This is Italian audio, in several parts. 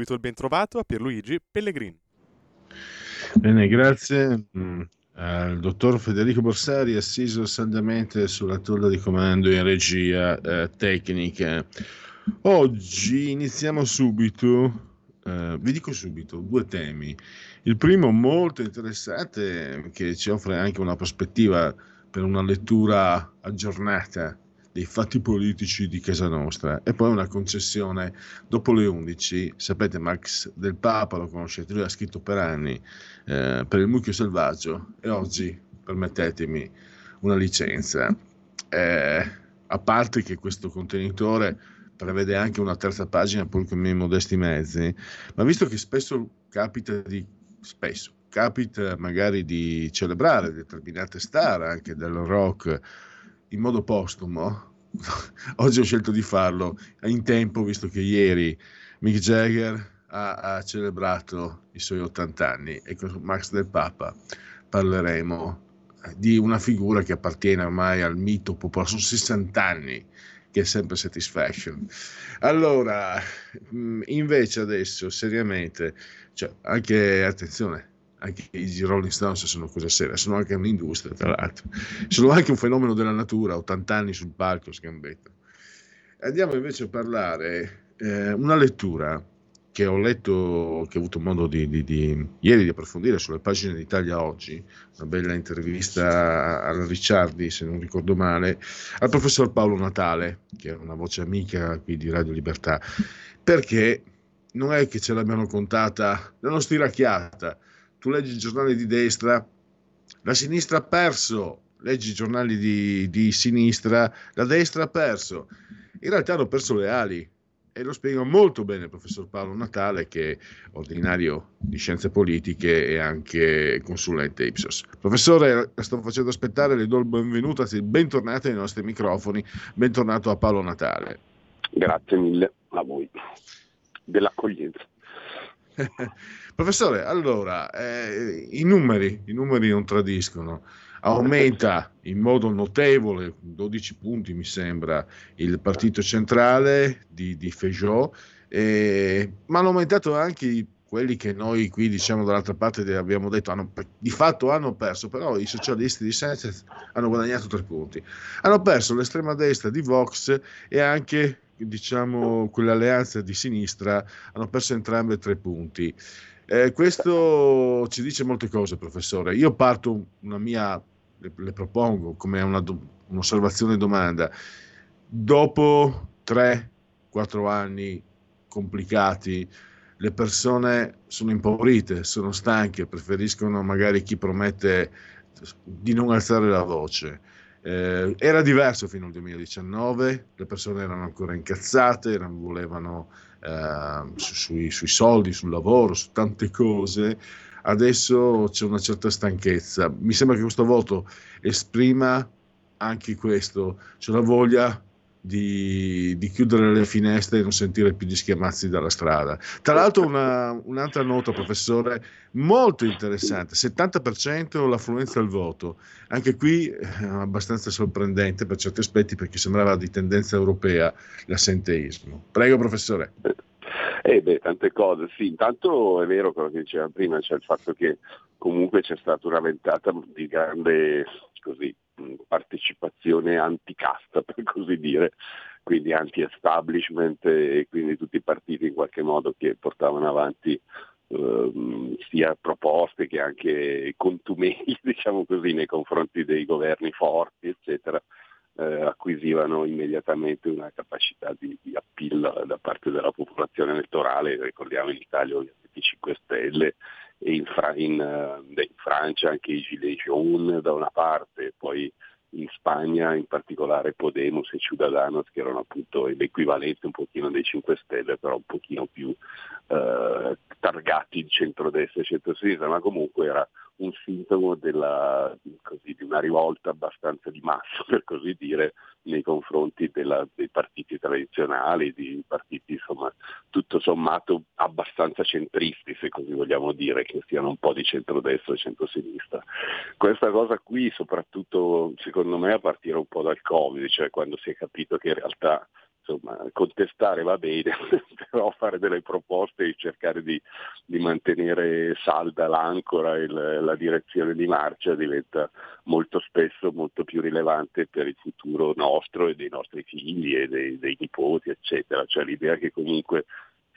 Subito il ben trovato a Pierluigi Pellegrini. Bene, grazie mm, al dottor Federico Borsari, assiso saldamente sulla tolla di comando in regia eh, tecnica. Oggi iniziamo subito, eh, vi dico subito, due temi. Il primo molto interessante, che ci offre anche una prospettiva per una lettura aggiornata dei fatti politici di casa nostra. E poi una concessione dopo le 11 sapete Max del Papa lo conoscete lui ha scritto per anni eh, per il mucchio selvaggio. E oggi permettetemi una licenza. Eh, a parte che questo contenitore prevede anche una terza pagina pur con i miei modesti mezzi. Ma visto che spesso capita di spesso capita magari di celebrare determinate star anche del rock in modo postumo. Oggi ho scelto di farlo in tempo, visto che ieri Mick Jagger ha, ha celebrato i suoi 80 anni e con Max del Papa parleremo di una figura che appartiene ormai al mito popolare, sono 60 anni che è sempre Satisfaction. Allora, invece adesso, seriamente, cioè, anche, attenzione, anche i Rolling Stones sono cose serie, sono anche un'industria, tra l'altro, sono anche un fenomeno della natura, 80 anni sul palco, sgambetto. Andiamo invece a parlare, eh, una lettura che ho letto, che ho avuto modo di, di, di, ieri di approfondire sulle pagine d'Italia Oggi, una bella intervista al Ricciardi, se non ricordo male, al professor Paolo Natale, che è una voce amica qui di Radio Libertà, perché non è che ce l'abbiano contata, l'hanno stiracchiata, tu leggi i giornali di destra, la sinistra ha perso, leggi i giornali di, di sinistra, la destra ha perso. In realtà hanno perso le ali e lo spiega molto bene il professor Paolo Natale che è ordinario di scienze politiche e anche consulente Ipsos. Professore, la sto facendo aspettare, le do il benvenuto, anzi bentornato ai nostri microfoni, bentornato a Paolo Natale. Grazie mille a voi dell'accoglienza. Professore, allora, eh, i, numeri, i numeri non tradiscono. Aumenta in modo notevole, 12 punti mi sembra, il partito centrale di, di Feijóo, eh, ma hanno aumentato anche quelli che noi qui diciamo dall'altra parte abbiamo detto hanno, di fatto hanno perso, però i socialisti di Sanchez hanno guadagnato tre punti. Hanno perso l'estrema destra di Vox e anche diciamo quell'alleanza di sinistra hanno perso entrambe tre punti. Eh, questo ci dice molte cose, professore. Io parto una mia, le, le propongo come una, un'osservazione domanda. Dopo 3-4 anni complicati, le persone sono impaurite, sono stanche, preferiscono magari chi promette di non alzare la voce. Eh, era diverso fino al 2019, le persone erano ancora incazzate, erano, volevano eh, su, sui, sui, soldi, sul lavoro, su tante cose. Adesso c'è una certa stanchezza. Mi sembra che questo voto esprima anche questo, c'è la voglia di, di, chiudere le finestre e non sentire più gli schiamazzi dalla strada. Tra l'altro una, un'altra nota, professore, molto interessante, 70% l'affluenza al voto. Anche qui eh, abbastanza sorprendente per certi aspetti perché sembrava di tendenza europea l'assenteismo. Prego, professore. Eh beh, tante cose, sì, intanto è vero quello che diceva prima, cioè il fatto che comunque c'è stata una ventata di grande così, partecipazione anticasta, per così dire, quindi anti-establishment e quindi tutti i partiti in qualche modo che portavano avanti eh, sia proposte che anche contumeli, diciamo così, nei confronti dei governi forti, eccetera, eh, acquisivano immediatamente una capacità di, di appeal da parte della popolazione elettorale, ricordiamo in Italia ovviamente i 5 Stelle in, Fra- in, uh, in Francia anche i Gilets jaunes da una parte, poi in Spagna in particolare Podemos e Ciudadanos che erano appunto l'equivalente un pochino dei 5 Stelle però un pochino più eh, targati di centrodestra e centrosinistra ma comunque era un sintomo della, così, di una rivolta abbastanza di massa per così dire nei confronti della, dei partiti tradizionali, di partiti insomma tutto sommato abbastanza centristi, se così vogliamo dire, che siano un po' di centrodestra e centrosinistra. Questa cosa qui soprattutto secondo me a partire un po' dal Covid, cioè quando si è capito che in realtà insomma, contestare va bene, però fare delle proposte e cercare di, di mantenere salda l'ancora e la direzione di marcia diventa molto spesso molto più rilevante per il futuro nostro e dei nostri figli e dei, dei nipoti, eccetera. Cioè l'idea che comunque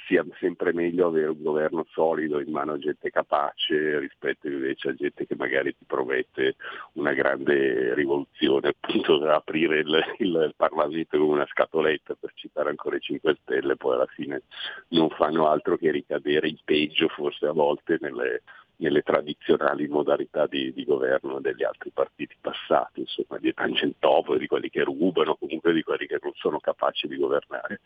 sia sempre meglio avere un governo solido in mano a gente capace rispetto invece a gente che magari ti promette una grande rivoluzione, appunto aprire il, il, Parlamento come una scatoletta per citare ancora i 5 Stelle, poi alla fine non fanno altro che ricadere in peggio forse a volte nelle, nelle tradizionali modalità di, di, governo degli altri partiti passati, insomma di Tangentopoli, di quelli che rubano, comunque di quelli che non sono capaci di governare.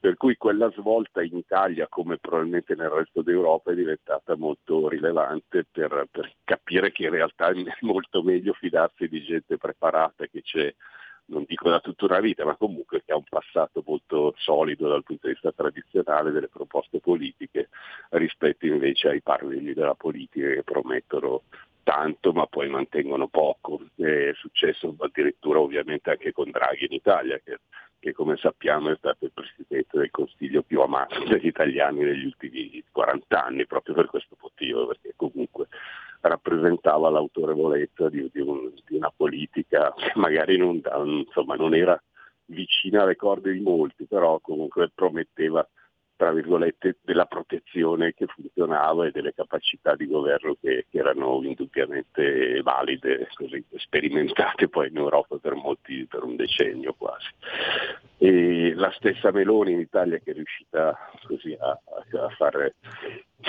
Per cui quella svolta in Italia, come probabilmente nel resto d'Europa, è diventata molto rilevante per, per capire che in realtà è molto meglio fidarsi di gente preparata che c'è non dico da tutta una vita, ma comunque che ha un passato molto solido dal punto di vista tradizionale delle proposte politiche rispetto invece ai parlini della politica che promettono tanto ma poi mantengono poco. È successo addirittura ovviamente anche con Draghi in Italia che che come sappiamo è stato il Presidente del Consiglio più amato dagli italiani negli ultimi 40 anni, proprio per questo motivo, perché comunque rappresentava l'autorevolezza di, di, un, di una politica che magari non, insomma, non era vicina alle corde di molti, però comunque prometteva tra virgolette, della protezione che funzionava e delle capacità di governo che, che erano indubbiamente valide, così, sperimentate poi in Europa per, molti, per un decennio quasi. E la stessa Meloni in Italia che è riuscita così a, a, fare,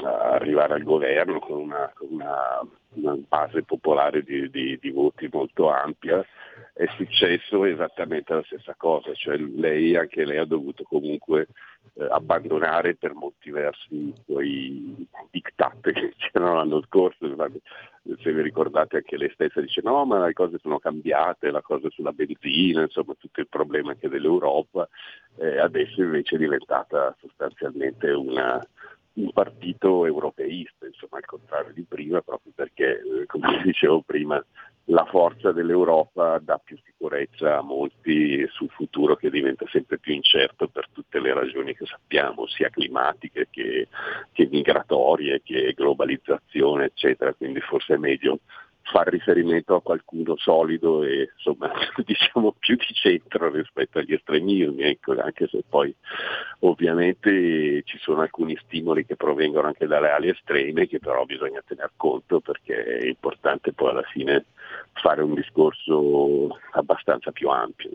arrivare al governo con una, una, una base popolare di, di, di voti molto ampia, è successo esattamente la stessa cosa, cioè lei, anche lei ha dovuto comunque eh, abbandonare per molti versi i suoi diktat che c'erano l'anno scorso, se vi ricordate anche lei stessa dice no ma le cose sono cambiate, la cosa sulla benzina, insomma tutto il problema anche dell'Europa, eh, adesso invece è diventata sostanzialmente una, un partito europeista, insomma al contrario di prima, proprio perché, eh, come dicevo prima, la forza dell'Europa dà più sicurezza a molti sul futuro che diventa sempre più incerto per tutte le ragioni che sappiamo, sia climatiche che, che migratorie, che globalizzazione, eccetera. Quindi forse è meglio far riferimento a qualcuno solido e insomma diciamo più di centro rispetto agli estremismi, ecco, anche se poi ovviamente ci sono alcuni stimoli che provengono anche dalle ali estreme che però bisogna tener conto perché è importante poi alla fine fare un discorso abbastanza più ampio.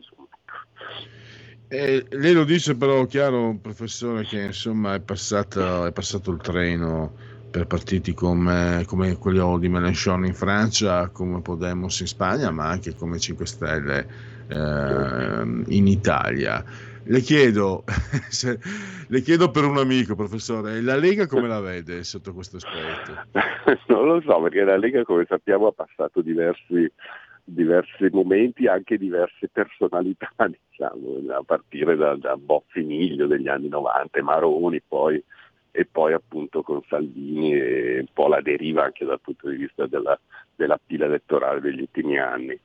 Eh, lei lo dice però chiaro, professore, che insomma è, passato, è passato il treno per partiti come, come, quello di Mélenchon in Francia, come Podemos in Spagna, ma anche come 5 Stelle eh, in Italia. Le chiedo, se, le chiedo per un amico, professore, la Lega come la vede sotto questo aspetto? Non lo so, perché la Lega, come sappiamo, ha passato diversi, diversi momenti, anche diverse personalità, diciamo, a partire da, da Bozzi Miglio degli anni 90, Maroni, poi e poi appunto con Salvini e un po' la deriva anche dal punto di vista della, della pila elettorale degli ultimi anni.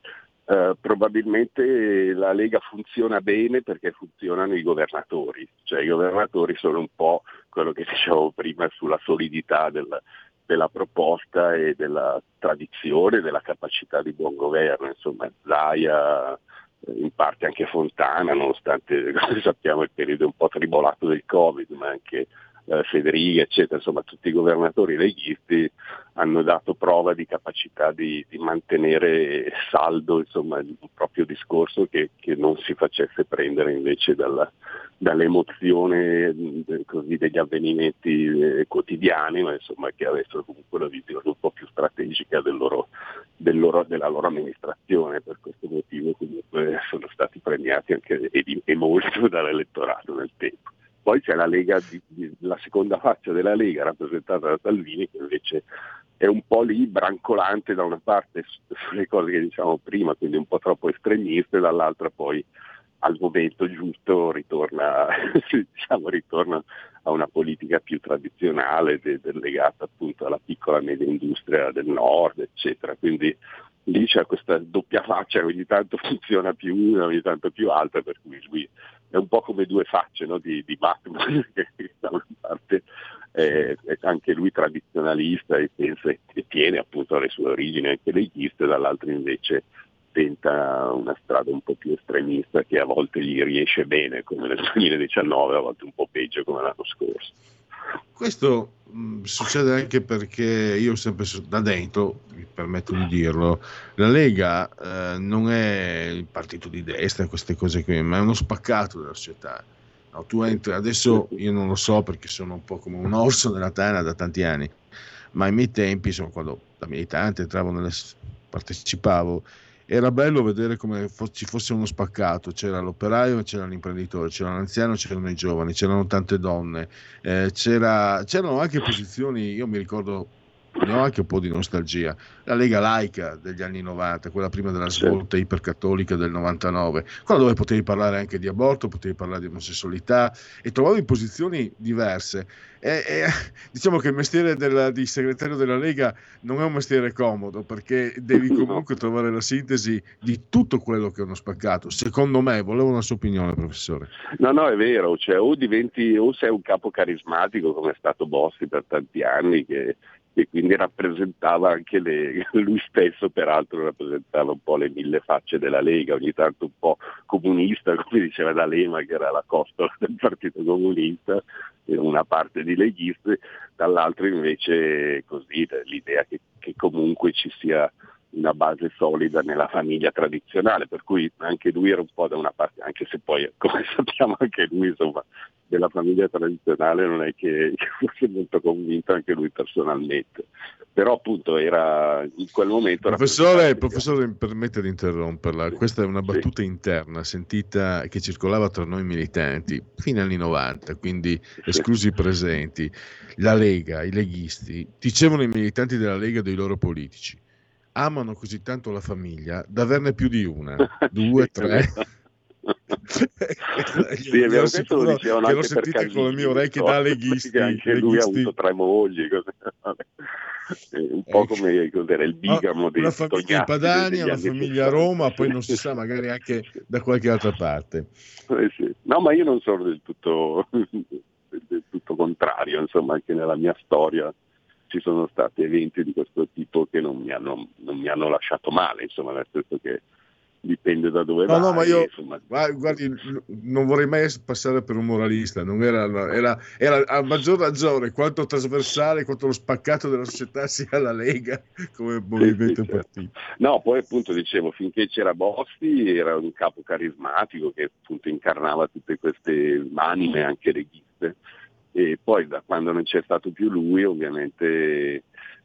Uh, probabilmente la Lega funziona bene perché funzionano i governatori, cioè i governatori sono un po' quello che dicevo prima sulla solidità del, della proposta e della tradizione, della capacità di buon governo, insomma Zaia, in parte anche Fontana, nonostante come sappiamo il periodo un po' tribolato del Covid, ma anche eh, Federica, eccetera, insomma tutti i governatori leghisti hanno dato prova di capacità di, di mantenere saldo insomma, il proprio discorso che, che, non si facesse prendere invece dalla, dall'emozione così, degli avvenimenti eh, quotidiani, ma insomma, che avessero comunque una visione un po' più strategica del loro, del loro, della loro amministrazione. Per questo motivo comunque sono stati premiati anche e, e molto dall'elettorato nel tempo. Poi c'è la, Lega, la seconda faccia della Lega rappresentata da Salvini che invece è un po' lì brancolante da una parte sulle cose che diciamo prima, quindi un po' troppo estremiste, dall'altra poi al momento giusto ritorna, diciamo, ritorna a una politica più tradizionale de, de, legata appunto alla piccola e media industria del nord, eccetera. Quindi lì c'è questa doppia faccia, ogni tanto funziona più una, ogni tanto più altra, per cui lui è un po' come due facce no? di, di Batman, che da una parte è, è, anche lui tradizionalista e pensa e tiene appunto alle sue origini anche leghiste, dall'altro invece tenta una strada un po' più estremista che a volte gli riesce bene come nel 2019, a volte un po' peggio come l'anno scorso. Questo mh, succede anche perché io sempre da dentro, mi permetto di dirlo, la Lega eh, non è il partito di destra, queste cose qui, ma è uno spaccato della società. No, tu entri, adesso io non lo so perché sono un po' come un orso nella tana da tanti anni, ma ai miei tempi, insomma, quando da militante entravo nelle, partecipavo, era bello vedere come ci fosse uno spaccato, c'era l'operaio, c'era l'imprenditore, c'era l'anziano, c'erano i giovani, c'erano tante donne, eh, c'era, c'erano anche posizioni, io mi ricordo ne ho anche un po' di nostalgia. La Lega laica degli anni 90, quella prima della svolta ipercattolica del 99, quella dove potevi parlare anche di aborto, potevi parlare di omosessualità e trovavi posizioni diverse. E, e, diciamo che il mestiere del, di segretario della Lega non è un mestiere comodo perché devi comunque trovare la sintesi di tutto quello che hanno spaccato. Secondo me, volevo una sua opinione, professore. No, no, è vero, cioè, o diventi o sei un capo carismatico come è stato Bossi per tanti anni che e quindi rappresentava anche le, lui stesso peraltro rappresentava un po' le mille facce della Lega, ogni tanto un po' comunista, come diceva D'Alema che era la costola del Partito Comunista, una parte di leghisti, dall'altro invece così l'idea che, che comunque ci sia una base solida nella famiglia tradizionale, per cui anche lui era un po' da una parte, anche se poi come sappiamo anche lui insomma della famiglia tradizionale non è che fosse molto convinto anche lui personalmente, però appunto era in quel momento... Professore, professore mi permette di interromperla, sì, questa è una battuta sì. interna sentita che circolava tra noi militanti fino agli anni 90, quindi esclusi i presenti, la Lega, i leghisti, dicevano i militanti della Lega dei loro politici amano così tanto la famiglia da averne più di una, due, tre. sì, è vero, questo lo dicevano che l'ho sentito con le mie orecchie da leghisti. Anche lui ha avuto tre mogli. un po' ecco. come cos'era il bigamo una famiglia in Padania, una famiglia a Roma, poi non si sa, magari anche da qualche altra parte. Eh sì. No, ma io non sono del tutto, del tutto contrario, insomma, anche nella mia storia ci sono stati eventi di questo tipo che non mi hanno, non mi hanno lasciato male, insomma, nel senso che dipende da dove no, vai. No, ma io insomma... guardi, non vorrei mai passare per un moralista, non era, era, era, a maggior ragione quanto trasversale, quanto lo spaccato della società sia la Lega come movimento sì, sì, certo. partito. No, poi appunto dicevo, finché c'era Bossi era un capo carismatico che appunto incarnava tutte queste anime anche leghiste e poi da quando non c'è stato più lui ovviamente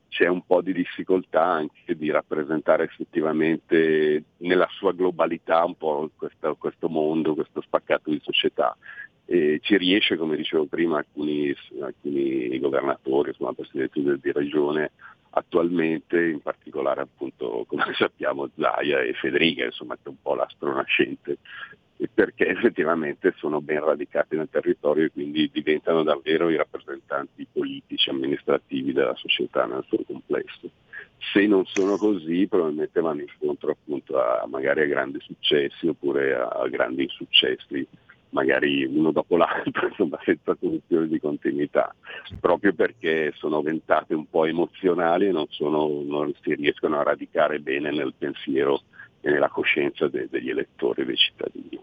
c'è un po' di difficoltà anche di rappresentare effettivamente nella sua globalità un po' questo, questo mondo, questo spaccato di società. E ci riesce, come dicevo prima, alcuni, alcuni governatori, insomma, presidenti di regione attualmente, in particolare appunto come sappiamo Zaia e Federica, insomma che è un po' l'astro nascente perché effettivamente sono ben radicati nel territorio e quindi diventano davvero i rappresentanti politici, amministrativi della società nel suo complesso. Se non sono così probabilmente vanno incontro appunto a magari a grandi successi oppure a grandi insuccessi, magari uno dopo l'altro, insomma senza soluzione di continuità, proprio perché sono ventate un po' emozionali e non, sono, non si riescono a radicare bene nel pensiero e nella coscienza de- degli elettori e dei cittadini.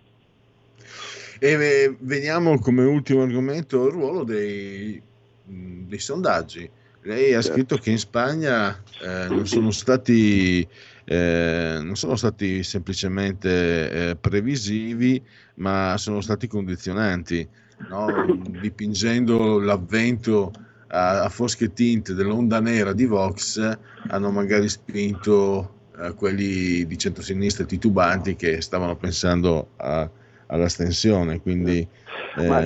E veniamo come ultimo argomento il ruolo dei, dei sondaggi. Lei ha certo. scritto che in Spagna eh, non sono stati eh, non sono stati semplicemente eh, previsivi, ma sono stati condizionanti, no? dipingendo l'avvento a, a, fosche tinte dell'onda nera di Vox, hanno magari spinto eh, quelli di centrosinistra titubanti che stavano pensando a, all'astensione. Quindi, Ma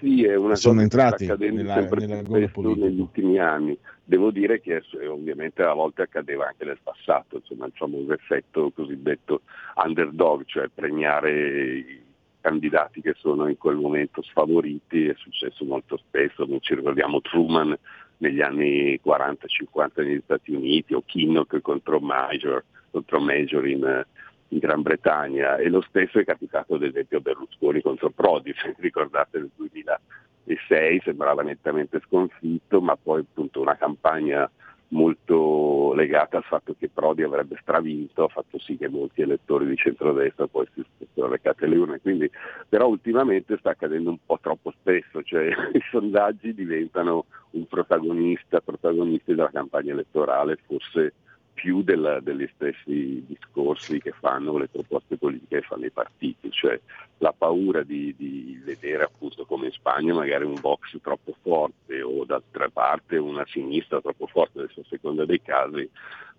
sì, sono entrati nella, nella negli ultimi anni Devo dire che ovviamente a volte accadeva anche nel passato, insomma il famoso effetto cosiddetto underdog, cioè premiare i candidati che sono in quel momento sfavoriti, è successo molto spesso, noi ci ricordiamo Truman negli anni 40-50 negli Stati Uniti o Kinnock contro Major, contro Major in, in Gran Bretagna. E lo stesso è capitato ad esempio a Berlusconi contro Prodi, se ricordate nel 2000 2006 sembrava nettamente sconfitto, ma poi appunto una campagna molto legata al fatto che Prodi avrebbe stravinto ha fatto sì che molti elettori di centrodestra poi si fossero recati alle urne, quindi però ultimamente sta accadendo un po' troppo spesso, cioè i sondaggi diventano un protagonista, protagonisti della campagna elettorale, forse più della, degli stessi discorsi che fanno le proposte politiche che fanno i partiti, cioè la paura di, di, vedere appunto come in Spagna magari un box troppo forte o d'altra parte una sinistra troppo forte, adesso a seconda dei casi,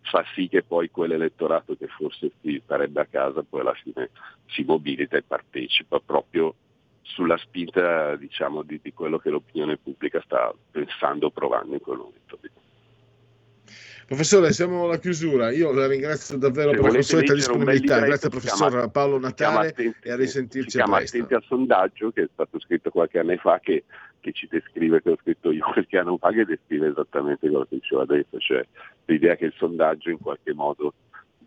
fa sì che poi quell'elettorato che forse si starebbe a casa poi alla fine si mobilita e partecipa proprio sulla spinta diciamo, di, di quello che l'opinione pubblica sta pensando, provando in quel momento. Professore, siamo alla chiusura. Io la ringrazio davvero Se per la consueta disponibilità. Grazie professor chiama, Paolo Natale attenti, e a risentirci si chiama presto. Attenti al sondaggio che è stato scritto qualche anno fa che, che ci descrive, che ho scritto io qualche anno fa, che descrive esattamente quello che dicevo adesso, cioè l'idea che il sondaggio in qualche modo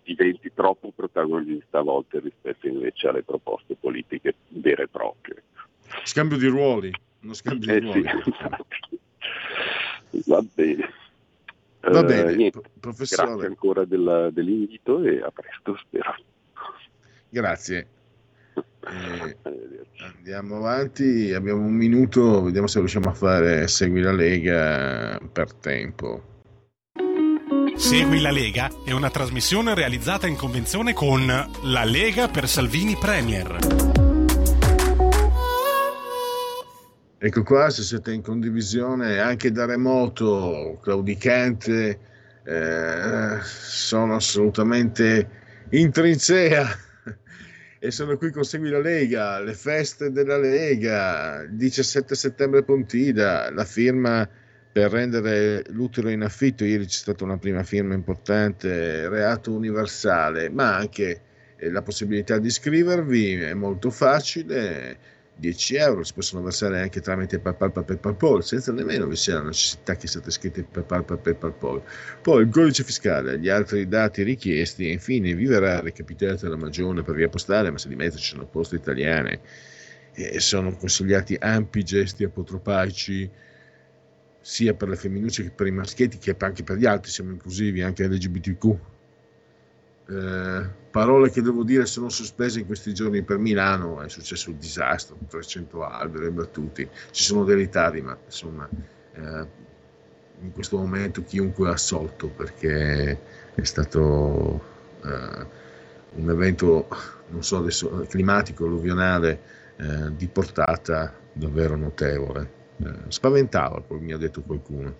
diventi troppo protagonista a volte rispetto invece alle proposte politiche vere e proprie. Scambio di ruoli, uno scambio eh di ruoli. Sì, Va bene. Va eh, bene, niente, professore. Grazie ancora del, dell'invito e a presto, spero. Grazie. Eh, andiamo avanti, abbiamo un minuto, vediamo se riusciamo a fare Segui la Lega per tempo. Segui la Lega è una trasmissione realizzata in convenzione con La Lega per Salvini Premier. Ecco qua, se siete in condivisione anche da remoto, claudicante, eh, sono assolutamente in trincea. E sono qui con Segui la Lega, le feste della Lega, 17 settembre Pontida, la firma per rendere l'utero in affitto, ieri c'è stata una prima firma importante, reato universale, ma anche eh, la possibilità di iscrivervi, è molto facile 10 euro si possono versare anche tramite PayPal per PayPal, senza nemmeno vi sia la necessità che siate iscritti PayPal per PayPal. Poi il codice fiscale, gli altri dati richiesti e infine vi verrà recapitata la magione per via postale, ma se di mezzo ci sono poste italiane e sono consigliati ampi gesti apotropaici sia per le femminucce che per i maschietti che anche per gli altri, siamo inclusivi anche LGBTQ eh, parole che devo dire sono sospese in questi giorni per Milano, è successo un disastro, 300 alberi abbattuti, ci sono dei ritardi, ma insomma eh, in questo momento chiunque è assolto perché è stato eh, un evento, non so adesso, climatico, alluvionale eh, di portata davvero notevole. Eh, spaventava, come mi ha detto qualcuno.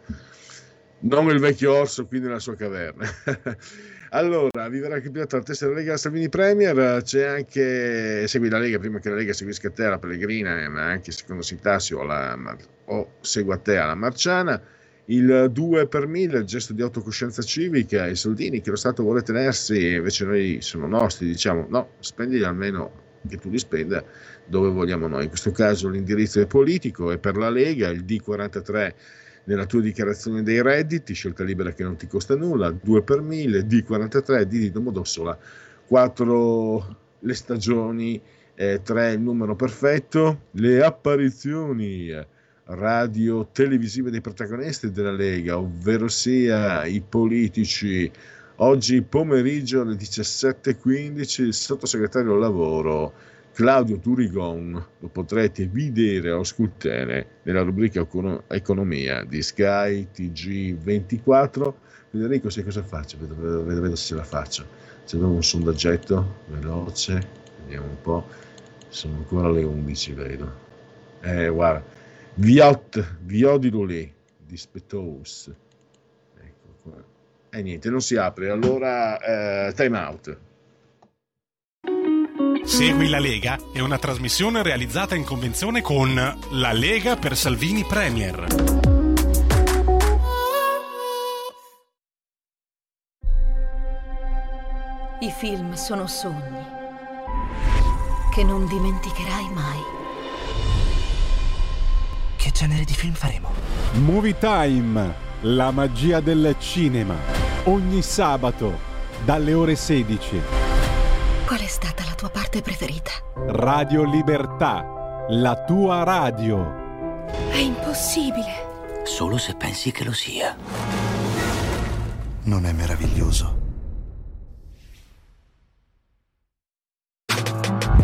Non il vecchio orso qui nella sua caverna. Allora, vi verrà capitato la testa della Lega Salvini Premier, c'è anche, segui la Lega prima che la Lega seguisca te alla Pellegrina, ma anche secondo Sintasio o, o segua te alla Marciana, il 2 per 1000, il gesto di autocoscienza civica, i soldini che lo Stato vuole tenersi, invece noi sono nostri, diciamo no, spendili almeno che tu li spenda dove vogliamo noi. In questo caso l'indirizzo è politico e per la Lega il D43 nella tua dichiarazione dei redditi, scelta libera che non ti costa nulla, 2 per 1000, D43, D di Domodossola, 4 le stagioni, eh, 3 il numero perfetto, le apparizioni radio televisive dei protagonisti della Lega, ovvero sia i politici. Oggi pomeriggio alle 17.15 il sottosegretario al lavoro Claudio Turigon lo potrete vedere o ascoltare nella rubrica Economia di Sky TG24. Federico, sai cosa faccio? Vedo, vedo, vedo se ce la faccio. Se abbiamo un sondaggetto veloce, vediamo un po'. Sono ancora le 11, vedo. Eh, guarda, Viot, Viot di Lulé, dispettos. Ecco qua. E eh, niente, non si apre. Allora, eh, time out. Segui la Lega è una trasmissione realizzata in convenzione con La Lega per Salvini Premier. I film sono sogni che non dimenticherai mai. Che genere di film faremo? Movie Time, la magia del cinema. Ogni sabato dalle ore 16 Qual è stata la tua parte preferita? Radio Libertà, la tua radio. È impossibile. Solo se pensi che lo sia. Non è meraviglioso?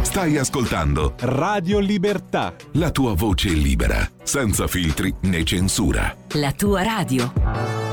Stai ascoltando Radio Libertà. La tua voce libera, senza filtri né censura. La tua radio.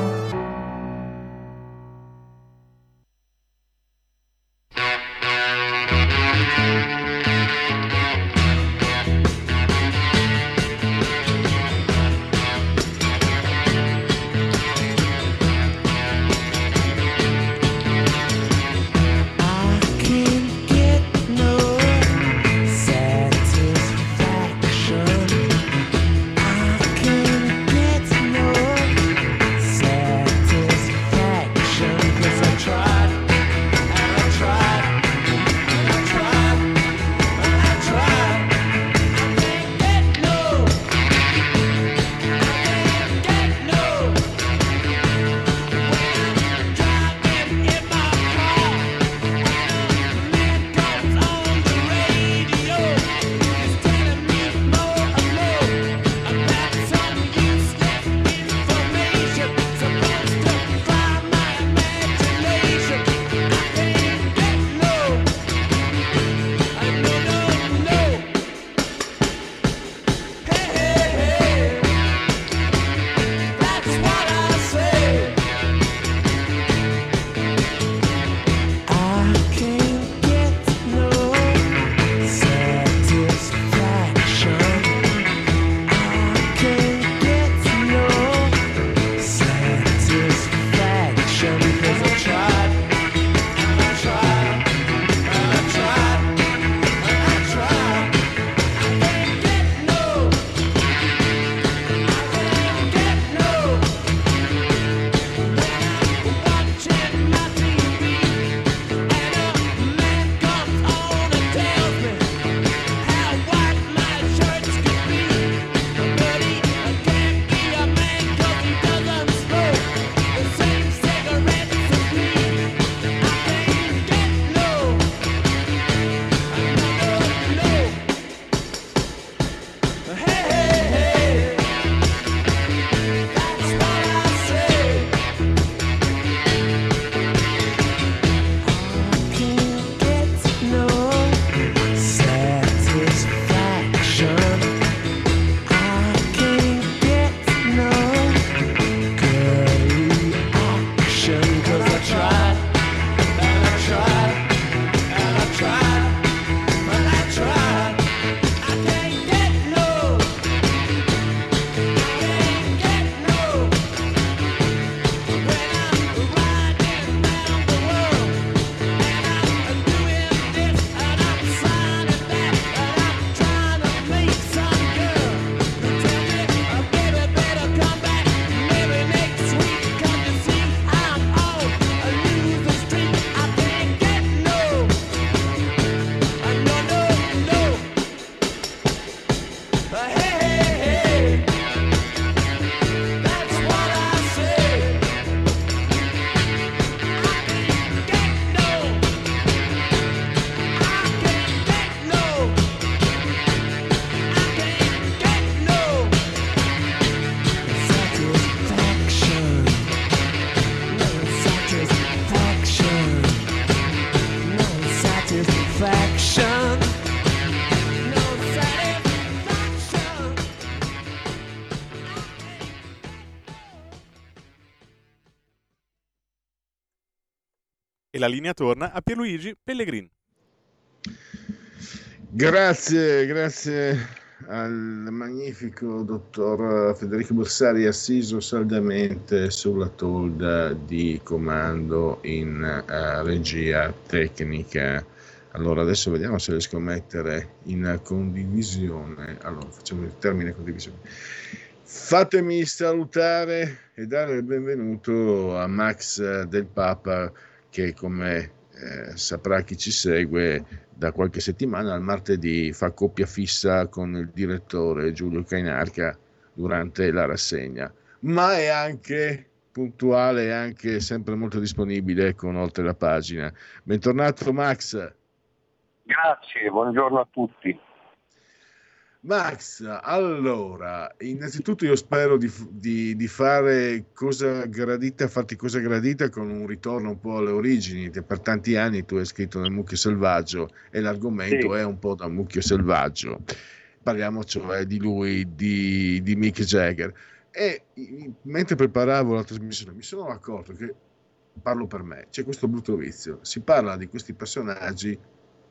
La linea torna a Pierluigi Pellegrin. Grazie, grazie al magnifico dottor Federico Borsari assiso saldamente sulla tolda di comando in uh, regia tecnica. Allora adesso vediamo se riesco a mettere in condivisione. Allora facciamo il termine condivisione. Fatemi salutare e dare il benvenuto a Max del Papa che come eh, saprà chi ci segue da qualche settimana, al martedì fa coppia fissa con il direttore Giulio Cainarca durante la rassegna, ma è anche puntuale e anche sempre molto disponibile con oltre la pagina. Bentornato Max. Grazie, buongiorno a tutti. Max, allora, innanzitutto io spero di, di, di, fare cosa gradita, farti cosa gradita con un ritorno un po' alle origini, che per tanti anni tu hai scritto nel Mucchio Selvaggio e l'argomento sì. è un po' da Mucchio Selvaggio. Parliamo cioè di lui, di, di Mick Jagger. E mentre preparavo la trasmissione mi sono accorto che, parlo per me, c'è questo brutto vizio, si parla di questi personaggi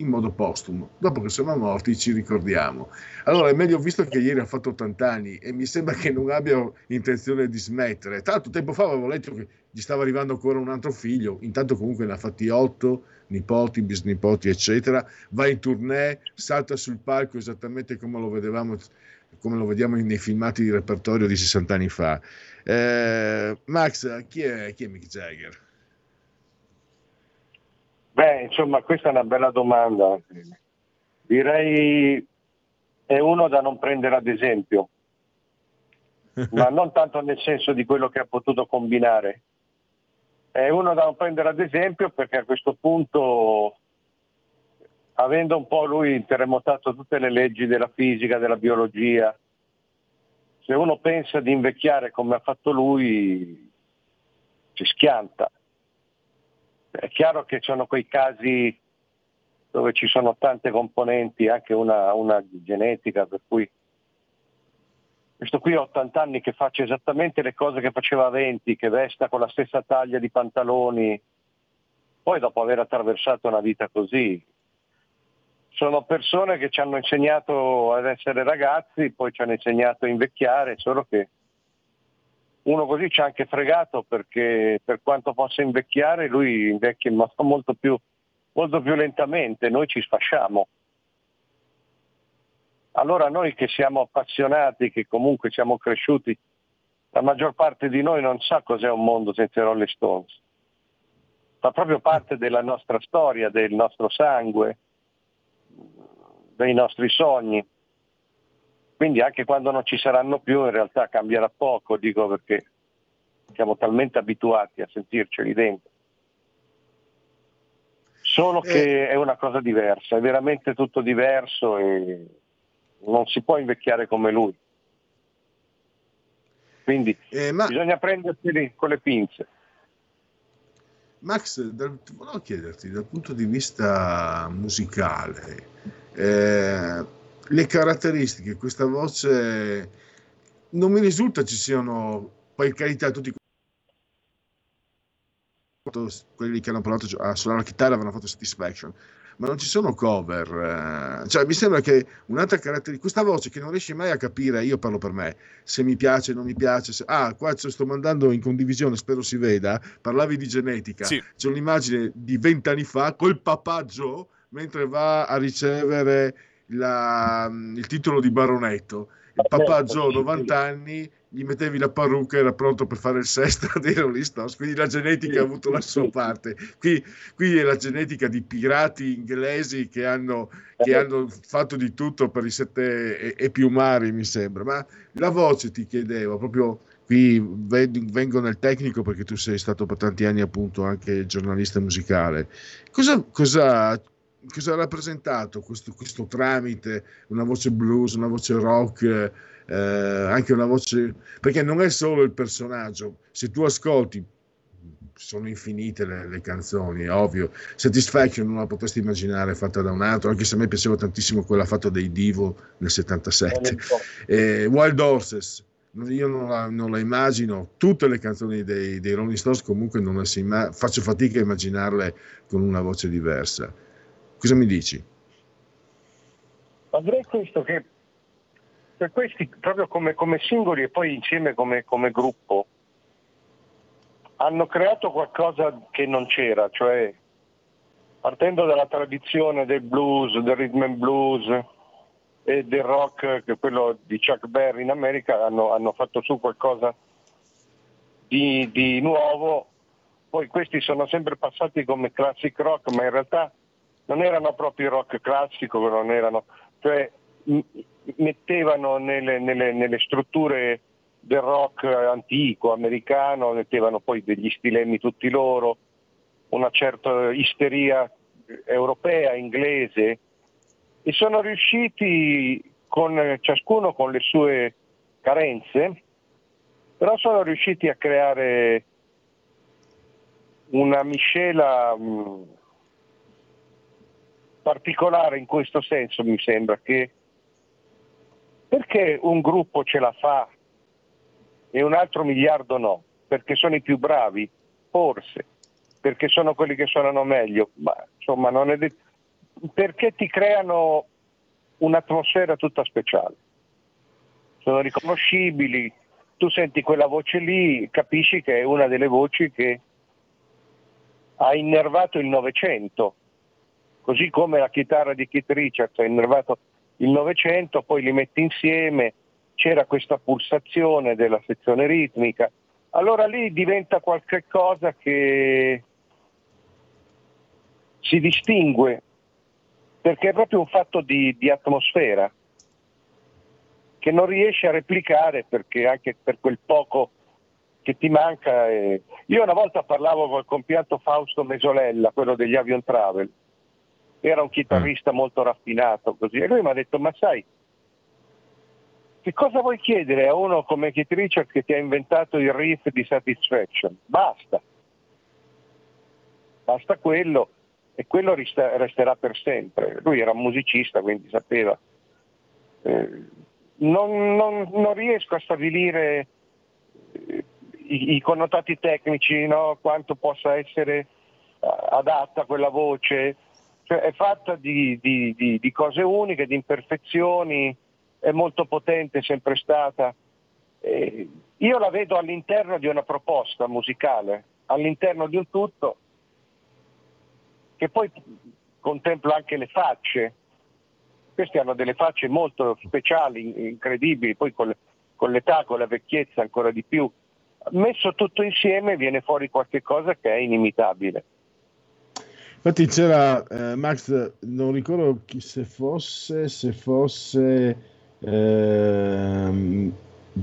in modo postumo. Dopo che sono morti ci ricordiamo. Allora è meglio visto che ieri ha fatto 80 anni e mi sembra che non abbia intenzione di smettere. Tanto tempo fa avevo letto che gli stava arrivando ancora un altro figlio, intanto comunque ne ha fatti 8, nipoti, bisnipoti, eccetera. Va in tournée, salta sul palco esattamente come lo vedevamo come lo vediamo nei filmati di repertorio di 60 anni fa. Eh, Max, chi è, chi è Mick Jagger? Beh, insomma, questa è una bella domanda. Direi è uno da non prendere ad esempio, ma non tanto nel senso di quello che ha potuto combinare. È uno da non prendere ad esempio perché a questo punto, avendo un po' lui terremotato tutte le leggi della fisica, della biologia, se uno pensa di invecchiare come ha fatto lui, si schianta. È chiaro che sono quei casi dove ci sono tante componenti, anche una, una genetica, per cui questo qui ha 80 anni che faccia esattamente le cose che faceva a 20, che vesta con la stessa taglia di pantaloni, poi dopo aver attraversato una vita così. Sono persone che ci hanno insegnato ad essere ragazzi, poi ci hanno insegnato a invecchiare, solo che uno così ci ha anche fregato perché per quanto possa invecchiare lui invecchia molto più, molto più lentamente, noi ci sfasciamo. Allora noi che siamo appassionati, che comunque siamo cresciuti, la maggior parte di noi non sa cos'è un mondo senza Rolling Stones. Fa proprio parte della nostra storia, del nostro sangue, dei nostri sogni. Quindi anche quando non ci saranno più in realtà cambierà poco, dico perché siamo talmente abituati a sentirceli dentro. Solo che è una cosa diversa, è veramente tutto diverso e non si può invecchiare come lui. Quindi eh, ma... bisogna prenderseli con le pinze. Max, dal, volevo chiederti dal punto di vista musicale, eh, le caratteristiche, questa voce non mi risulta ci siano, poi carità, tutti quelli che hanno provato a suonare la chitarra avevano fatto Satisfaction, ma non ci sono cover. Eh. Cioè, mi sembra che un'altra caratteristica, questa voce che non riesci mai a capire, io parlo per me, se mi piace, non mi piace. Se, ah, qua ce sto mandando in condivisione, spero si veda. Parlavi di genetica, sì. c'è un'immagine di vent'anni fa col Joe mentre va a ricevere la, il titolo di baronetto. Il papà Joe, 90 anni, gli mettevi la parrucca, era pronto per fare il sesta dei Rolling Stones, quindi la genetica ha avuto la sua parte. Qui, qui è la genetica di pirati inglesi che hanno, che hanno fatto di tutto per i sette e, e, più mari, mi sembra. Ma la voce ti chiedevo, proprio qui vengo nel tecnico perché tu sei stato per tanti anni appunto anche giornalista musicale. Cosa, cosa cosa ha rappresentato questo, questo, tramite, una voce blues, una voce rock, eh, anche una voce... perché non è solo il personaggio, se tu ascolti, sono infinite le, le canzoni, è ovvio, Satisfaction non la potresti immaginare fatta da un altro, anche se a me piaceva tantissimo quella fatta dai Divo nel 77, eh, Wild Horses, io non la, non la immagino, tutte le canzoni dei, dei Rolling Stones comunque non le si faccio fatica a immaginarle con una voce diversa. Cosa mi dici? Ma direi questo che per questi proprio come, come singoli e poi insieme come, come gruppo hanno creato qualcosa che non c'era, cioè partendo dalla tradizione del blues, del rhythm and blues e del rock, che quello di Chuck Berry in America, hanno, hanno fatto su qualcosa di, di, nuovo. Poi questi sono sempre passati come classic rock, ma in realtà non erano proprio rock classico, non erano, cioè mettevano nelle, nelle, nelle strutture del rock antico, americano, mettevano poi degli stilemi tutti loro, una certa isteria europea, inglese, e sono riusciti con ciascuno con le sue carenze, però sono riusciti a creare una miscela mh, particolare in questo senso, mi sembra, che perché un gruppo ce la fa e un altro miliardo no? Perché sono i più bravi? Forse. Perché sono quelli che suonano meglio? Ma insomma non è detto. Perché ti creano un'atmosfera tutta speciale. Sono riconoscibili, tu senti quella voce lì, capisci che è una delle voci che ha innervato il Novecento, così come la chitarra di Keith Richards ha innervato il Novecento, poi li metti insieme, c'era questa pulsazione della sezione ritmica, allora lì diventa qualcosa che si distingue, perché è proprio un fatto di, di atmosfera che non riesci a replicare perché anche per quel poco che ti manca. Eh. Io una volta parlavo col compianto Fausto Mesolella, quello degli Avion Travel, era un chitarrista mm. molto raffinato così, e lui mi ha detto, ma sai, che cosa vuoi chiedere a uno come Keith Richards che ti ha inventato il riff di Satisfaction? Basta. Basta quello e quello resterà per sempre. Lui era un musicista, quindi sapeva. Eh, non, non, non, riesco a stabilire eh, i, i, connotati tecnici, no? quanto possa essere uh, adatta quella voce, cioè, è fatta di, di, di, di, cose uniche, di imperfezioni, è molto potente, sempre stata. Eh, io la vedo all'interno di una proposta musicale, all'interno di un tutto che poi contempla anche le facce. Questi hanno delle facce molto speciali, incredibili, poi con, con l'età, con la vecchiezza ancora di più. Messo tutto insieme viene fuori qualcosa che è inimitabile. Infatti c'era eh, Max, non ricordo chi se fosse, se fosse, eh,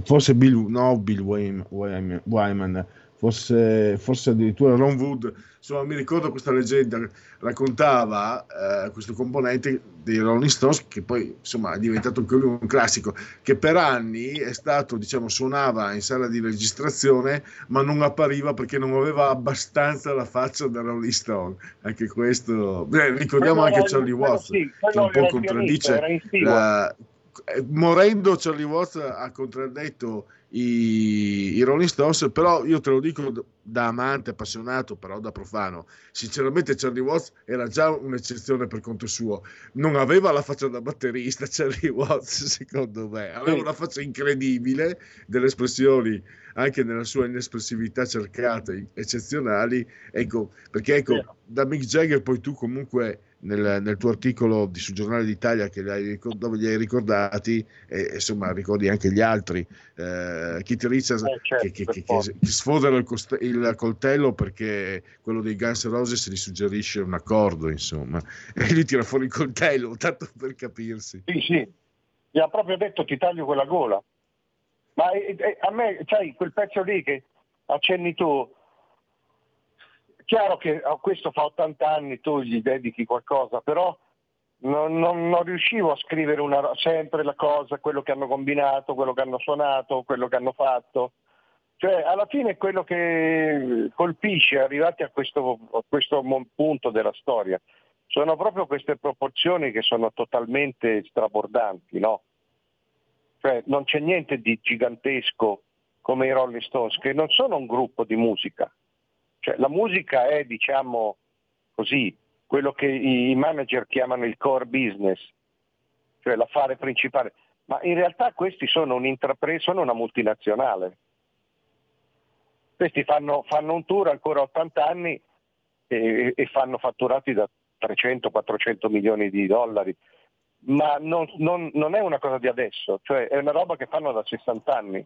forse Bill, no Bill Wyman, Wyman forse, forse addirittura Ron Wood, insomma mi ricordo questa leggenda, raccontava eh, questo componente dei Rolling Stones che poi insomma è diventato un classico, che per anni è stato, diciamo, suonava in sala di registrazione ma non appariva perché non aveva abbastanza la faccia da Rolling Stone, anche questo, beh, ricordiamo anche Charlie Watts sì, che un po' contraddice la, eh, morendo Charlie Watts ha contraddetto i, i, Rolling Stones, però io te lo dico da amante, appassionato, però da profano. Sinceramente Charlie Watts era già un'eccezione per conto suo. Non aveva la faccia da batterista Charlie Watts, secondo me. Aveva una faccia incredibile, delle espressioni anche nella sua inespressività cercate, eccezionali. Ecco, perché ecco, da Mick Jagger poi tu comunque nel, nel, tuo articolo di, sul giornale d'Italia che li hai, dove li hai ricordati, e, insomma, ricordi anche gli altri, eh, Keith Richards eh, certo, che, che, che, che, sfodera il, cost- il, coltello perché quello dei Guns Roses gli suggerisce un accordo, insomma, e lui tira fuori il coltello, tanto per capirsi. Sì, sì, gli ha proprio detto ti taglio quella gola. Ma eh, eh, a me, sai, quel pezzo lì che accenni tu, Chiaro che a questo fa 80 anni, tu gli dedichi qualcosa, però non, non, non riuscivo a scrivere una, sempre la cosa, quello che hanno combinato, quello che hanno suonato, quello che hanno fatto. Cioè, alla fine quello che colpisce, arrivati a questo, a questo punto della storia, sono proprio queste proporzioni che sono totalmente strabordanti, no? Cioè non c'è niente di gigantesco come i Rolling Stones, che non sono un gruppo di musica. Cioè, la musica è, diciamo così, quello che i manager chiamano il core business, cioè l'affare principale. Ma in realtà questi sono un'intrapresa, sono una multinazionale. Questi fanno, fanno un tour ancora 80 anni e, e fanno fatturati da 300-400 milioni di dollari, ma non, non, non, è una cosa di adesso, cioè è una roba che fanno da 60 anni.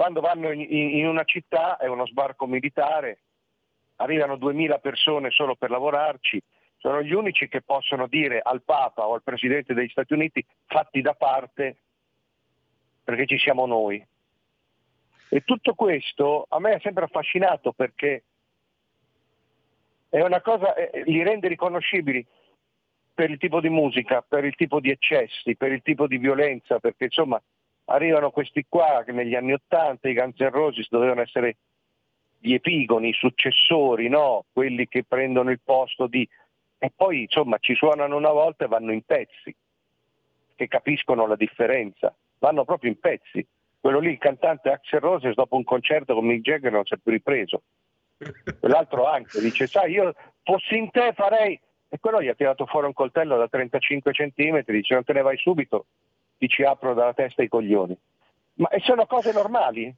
Quando vanno in, in una città è uno sbarco militare, arrivano 2000 persone solo per lavorarci, sono gli unici che possono dire al Papa o al Presidente degli Stati Uniti fatti da parte perché ci siamo noi. E tutto questo a me è sempre affascinato perché è una cosa, eh, li rende riconoscibili per il tipo di musica, per il tipo di eccessi, per il tipo di violenza, perché insomma arrivano questi qua che negli anni Ottanta i Roses dovevano essere gli epigoni, i successori, no? quelli che prendono il posto di... e poi insomma ci suonano una volta e vanno in pezzi, che capiscono la differenza, vanno proprio in pezzi. Quello lì, il cantante Axel Roses, dopo un concerto con Mick Jagger non si è più ripreso. Quell'altro anche dice, sai, io fossi in te farei... E quello gli ha tirato fuori un coltello da 35 centimetri, dice non te ne vai subito, ti ci apro dalla testa i coglioni. Ma e sono cose normali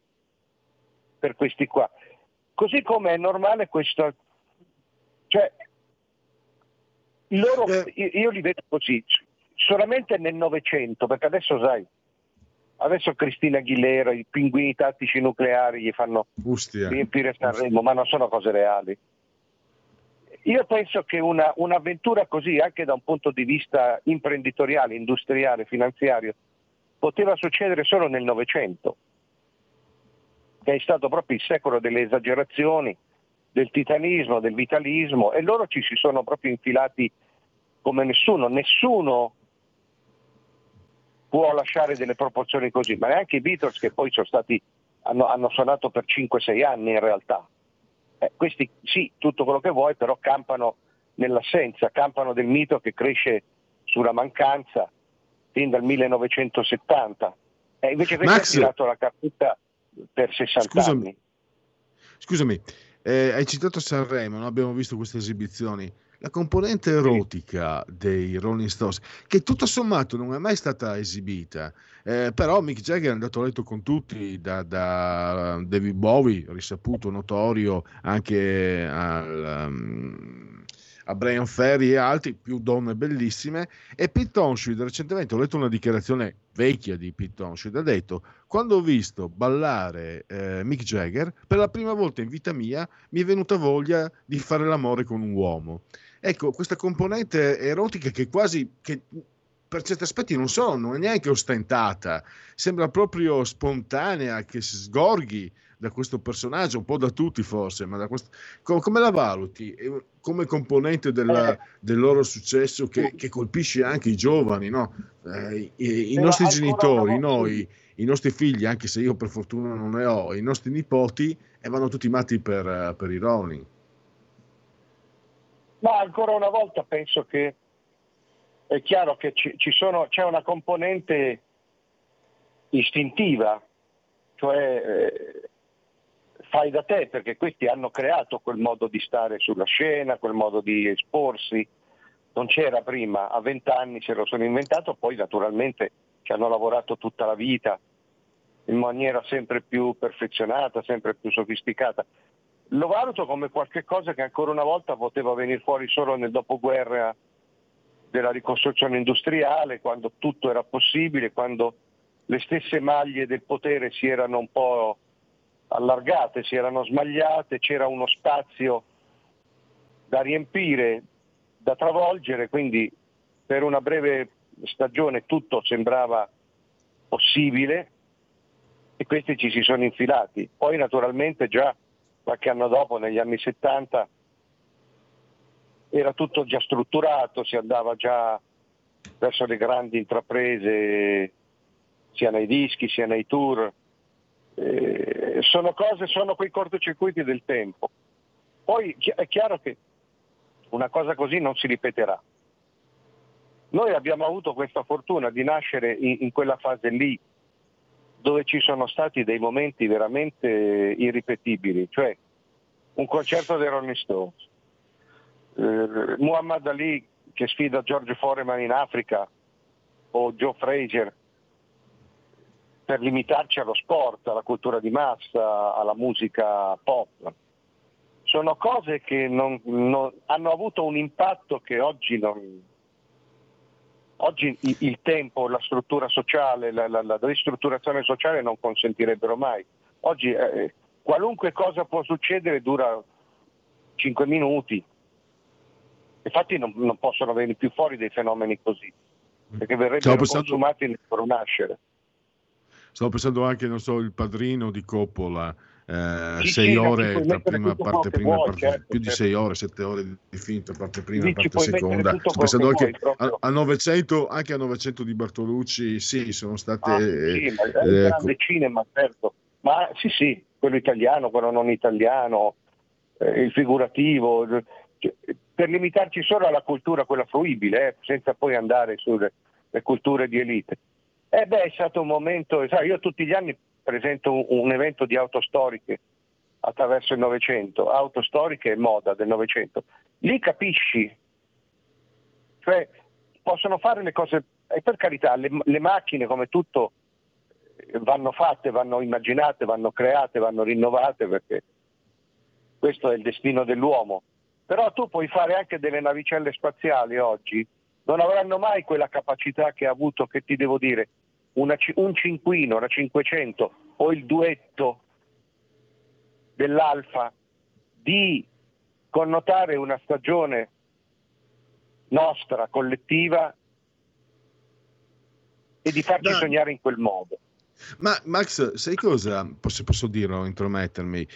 per questi qua. Così come è normale questo... Cioè, loro, eh. io li vedo così, solamente nel Novecento, perché adesso sai, Adesso Cristina Aguilera, i pinguini tattici nucleari gli fanno Ustia. riempire Sanremo, ma non sono cose reali. Io penso che una, un'avventura così, anche da un punto di vista imprenditoriale, industriale, finanziario, poteva succedere solo nel Novecento, che è stato proprio il secolo delle esagerazioni, del titanismo, del vitalismo, e loro ci si sono proprio infilati come nessuno. Nessuno può lasciare delle proporzioni così, ma neanche i Beatles che poi sono stati, hanno, hanno suonato per 5-6 anni in realtà. Eh, questi sì, tutto quello che vuoi, però campano nell'assenza, campano del mito che cresce sulla mancanza fin dal 1970. E invece questo Max, ha tirato la cartuccia per 60 scusami, anni. Scusami, eh, hai citato Sanremo, no? abbiamo visto queste esibizioni la componente erotica dei Rolling Stones, che tutto sommato non è mai stata esibita, eh, però Mick Jagger è andato a letto con tutti, da, da David Bowie, risaputo, notorio, anche al... Um, a Brian Ferry e altri, più donne bellissime. E Pete Townshend, recentemente ho letto una dichiarazione vecchia di Pete Townshend, ha detto, quando ho visto ballare eh, Mick Jagger, per la prima volta in vita mia mi è venuta voglia di fare l'amore con un uomo. Ecco, questa componente erotica che quasi, che per certi aspetti non so, non è neanche ostentata, sembra proprio spontanea, che si sgorghi da questo personaggio, un po' da tutti forse, ma da questo... come la valuti? Come componente della, del loro successo che, che, colpisce anche i giovani, no? eh, i, i nostri genitori, noi, i nostri figli, anche se io per fortuna non ne ho, i nostri nipoti, e vanno tutti matti per, per i Rolling. Ma ancora una volta penso che è chiaro che ci, ci sono, c'è una componente istintiva, cioè eh, fai da te, perché questi hanno creato quel modo di stare sulla scena, quel modo di esporsi, non c'era prima, a vent'anni se lo sono inventato, poi naturalmente ci hanno lavorato tutta la vita in maniera sempre più perfezionata, sempre più sofisticata lo valuto come qualcosa che ancora una volta poteva venire fuori solo nel dopoguerra della ricostruzione industriale, quando tutto era possibile, quando le stesse maglie del potere si erano un po' allargate, si erano smagliate, c'era uno spazio da riempire, da travolgere, quindi per una breve stagione tutto sembrava possibile e questi ci si sono infilati. Poi naturalmente già qualche anno dopo, negli anni 70, era tutto già strutturato, si andava già verso le grandi intraprese, sia nei dischi sia nei tour. Eh, sono cose, sono quei cortocircuiti del tempo. Poi è chiaro che una cosa così non si ripeterà. Noi abbiamo avuto questa fortuna di nascere in, in quella fase lì dove ci sono stati dei momenti veramente irripetibili, cioè un concerto dei Rolling Stones, eh, Muhammad Ali che sfida George Foreman in Africa o Joe Frazier per limitarci allo sport, alla cultura di massa, alla musica pop. Sono cose che non, non, hanno avuto un impatto che oggi non, Oggi il tempo, la struttura sociale, la, la, la ristrutturazione sociale non consentirebbero mai. Oggi eh, qualunque cosa può succedere dura 5 minuti. Infatti non, non, possono venire più fuori dei fenomeni così, perché verrebbero pensando... consumati nel loro nascere. Stavo pensando anche, non so, il padrino di Coppola, eh, sì, sei sì, ore tra prima parte prima vuoi, parte, certo, più certo. di sei ore sette ore di finta parte prima e parte seconda. pensando anche a, a, 900 anche a 900 di Bartolucci sì sono state ah, sì, eh, ma è eh, grande cinema certo. Ma sì sì quello italiano quello non italiano eh, il figurativo cioè, per limitarci solo alla cultura quella fruibile eh, senza poi andare sulle culture di elite. Eh beh, è stato un momento, sai, io tutti gli anni presento un, un evento di auto storiche attraverso il Novecento, auto storiche e moda del Novecento. Lì capisci, cioè possono fare le cose, e per carità, le, le macchine come tutto eh, vanno fatte, vanno immaginate, vanno create, vanno rinnovate perché questo è il destino dell'uomo. Però tu puoi fare anche delle navicelle spaziali oggi, non avranno mai quella capacità che ha avuto, che ti devo dire, una, un cinquino, una 500 o il duetto dell'Alfa di connotare una stagione nostra, collettiva e di farci Ma... sognare in quel modo. Ma Max, sai cosa? Se posso dirlo, intromettermi?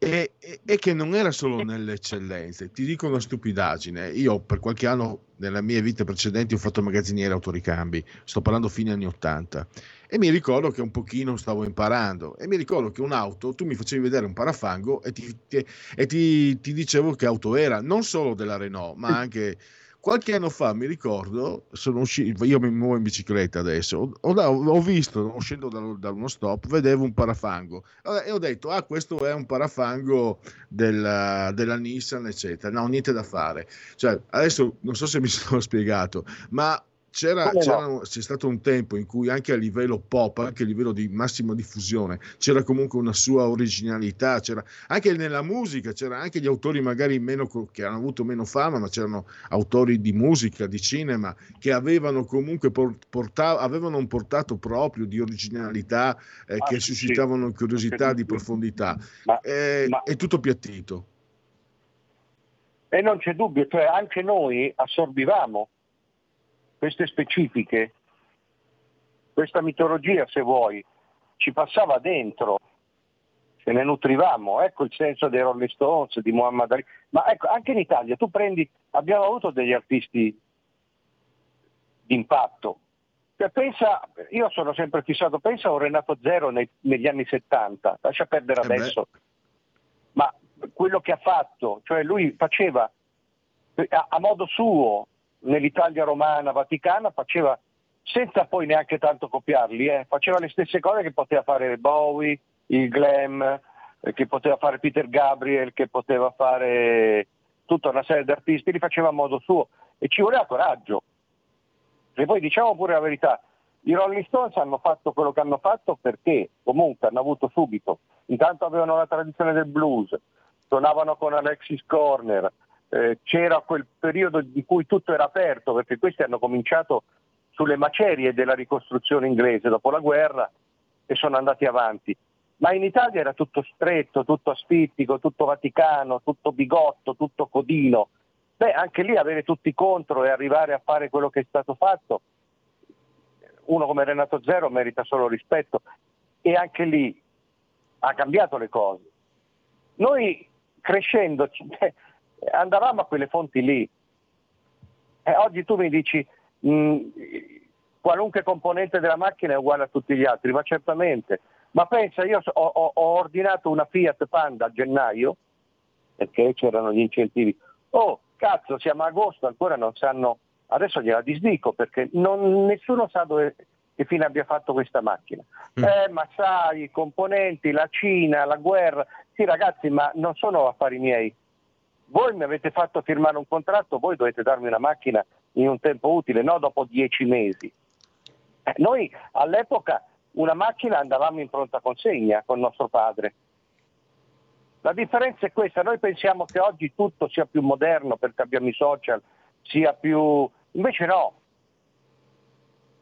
E, e, e, che non era solo nelle eccellenze. Ti dico una stupidaggine. Io per qualche anno nella mia vita precedente ho fatto magazziniere autoricambi, sto parlando fine anni 80. E mi ricordo che un pochino stavo imparando. E mi ricordo che un'auto, tu mi facevi vedere un parafango e ti, ti, e ti, ti dicevo che auto era, non solo della Renault, ma anche Qualche anno fa mi ricordo, uscito, io mi muovo in bicicletta adesso, ho, ho visto, uscendo da, da, uno stop, vedevo un parafango e ho detto, ah questo è un parafango della, della Nissan, eccetera. No, niente da fare. Cioè, adesso non so se mi sono spiegato, ma c'era, no? c'è stato un tempo in cui anche a livello pop, anche a livello di massima diffusione, c'era comunque una sua originalità, c'era anche nella musica, c'erano anche gli autori magari meno, che hanno avuto meno fama, ma c'erano autori di musica, di cinema, che avevano comunque portato, avevano un portato proprio di originalità eh, ah, che sì, suscitavano curiosità di profondità. Ma, eh, ma... È tutto piattito. E non c'è dubbio, cioè anche noi assorbivamo queste specifiche, questa mitologia se vuoi, ci passava dentro, ce ne nutrivamo, ecco il senso dei Rolling Stones, di Muhammad Ali, ma ecco anche in Italia tu prendi, abbiamo avuto degli artisti d'impatto, cioè, pensa, io sono sempre fissato, pensa a un Renato Zero nei, negli anni 70, lascia perdere eh adesso, ma quello che ha fatto, cioè lui faceva a, a modo suo nell'Italia romana, vaticana, faceva senza poi neanche tanto copiarli, eh, faceva le stesse cose che poteva fare Bowie, il glam, eh, che poteva fare Peter Gabriel, che poteva fare tutta una serie di artisti, li faceva a modo suo e ci voleva coraggio. E poi diciamo pure la verità, i Rolling Stones hanno fatto quello che hanno fatto perché comunque hanno avuto subito, intanto avevano la tradizione del blues, suonavano con Alexis Corner, eh, c'era quel periodo di cui tutto era aperto, perché questi hanno cominciato sulle macerie della ricostruzione inglese dopo la guerra e sono andati avanti. Ma in Italia era tutto stretto, tutto asfittico, tutto vaticano, tutto bigotto, tutto codino. Beh, anche lì avere tutti contro e arrivare a fare quello che è stato fatto, uno come Renato Zero merita solo rispetto e anche lì ha cambiato le cose. Noi crescendo, andavamo a quelle fonti lì. E oggi tu mi dici mh, mm, qualunque componente della macchina è uguale a tutti gli altri, ma certamente. Ma pensa, io ho, ho, ho ordinato una Fiat Panda a gennaio, perché c'erano gli incentivi. Oh, cazzo, siamo a agosto, ancora non sanno adesso gliela disdico perché non, nessuno sa dove, che fine abbia fatto questa macchina. Mm. Eh, ma sai, i componenti, la Cina, la guerra. Sì ragazzi, ma non sono affari miei. Voi mi avete fatto firmare un contratto, voi dovete darmi una macchina in un tempo utile, no dopo dieci mesi. Eh, noi all'epoca una macchina andavamo in pronta consegna con nostro padre. La differenza è questa, noi pensiamo che oggi tutto sia più moderno perché abbiamo i social, sia più... invece no.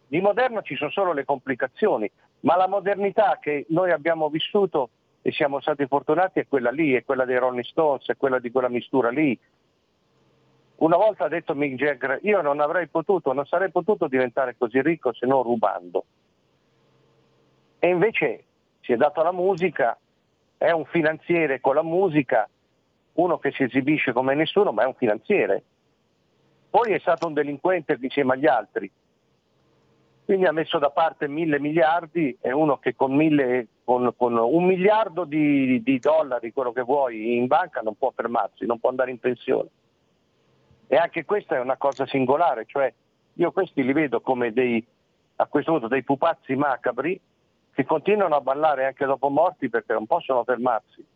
Di moderno ci sono solo le complicazioni, ma la modernità che noi abbiamo vissuto e siamo stati fortunati è quella lì, è quella dei Rolling Stones, è quella di quella mistura lì. Una volta ha detto Mick Jagger, io non avrei potuto, non sarei potuto diventare così ricco se non rubando. E invece si è dato alla musica, è un finanziere con la musica, uno che si esibisce come nessuno, ma è un finanziere. Poi è stato un delinquente insieme agli altri. Quindi ha messo da parte mille miliardi, è uno che con, mille, con, con un miliardo di, di dollari, quello che vuoi, in banca non può fermarsi, non può andare in pensione. E anche questa è una cosa singolare, cioè io questi li vedo come dei, a questo punto dei pupazzi macabri che continuano a ballare anche dopo morti perché non possono fermarsi.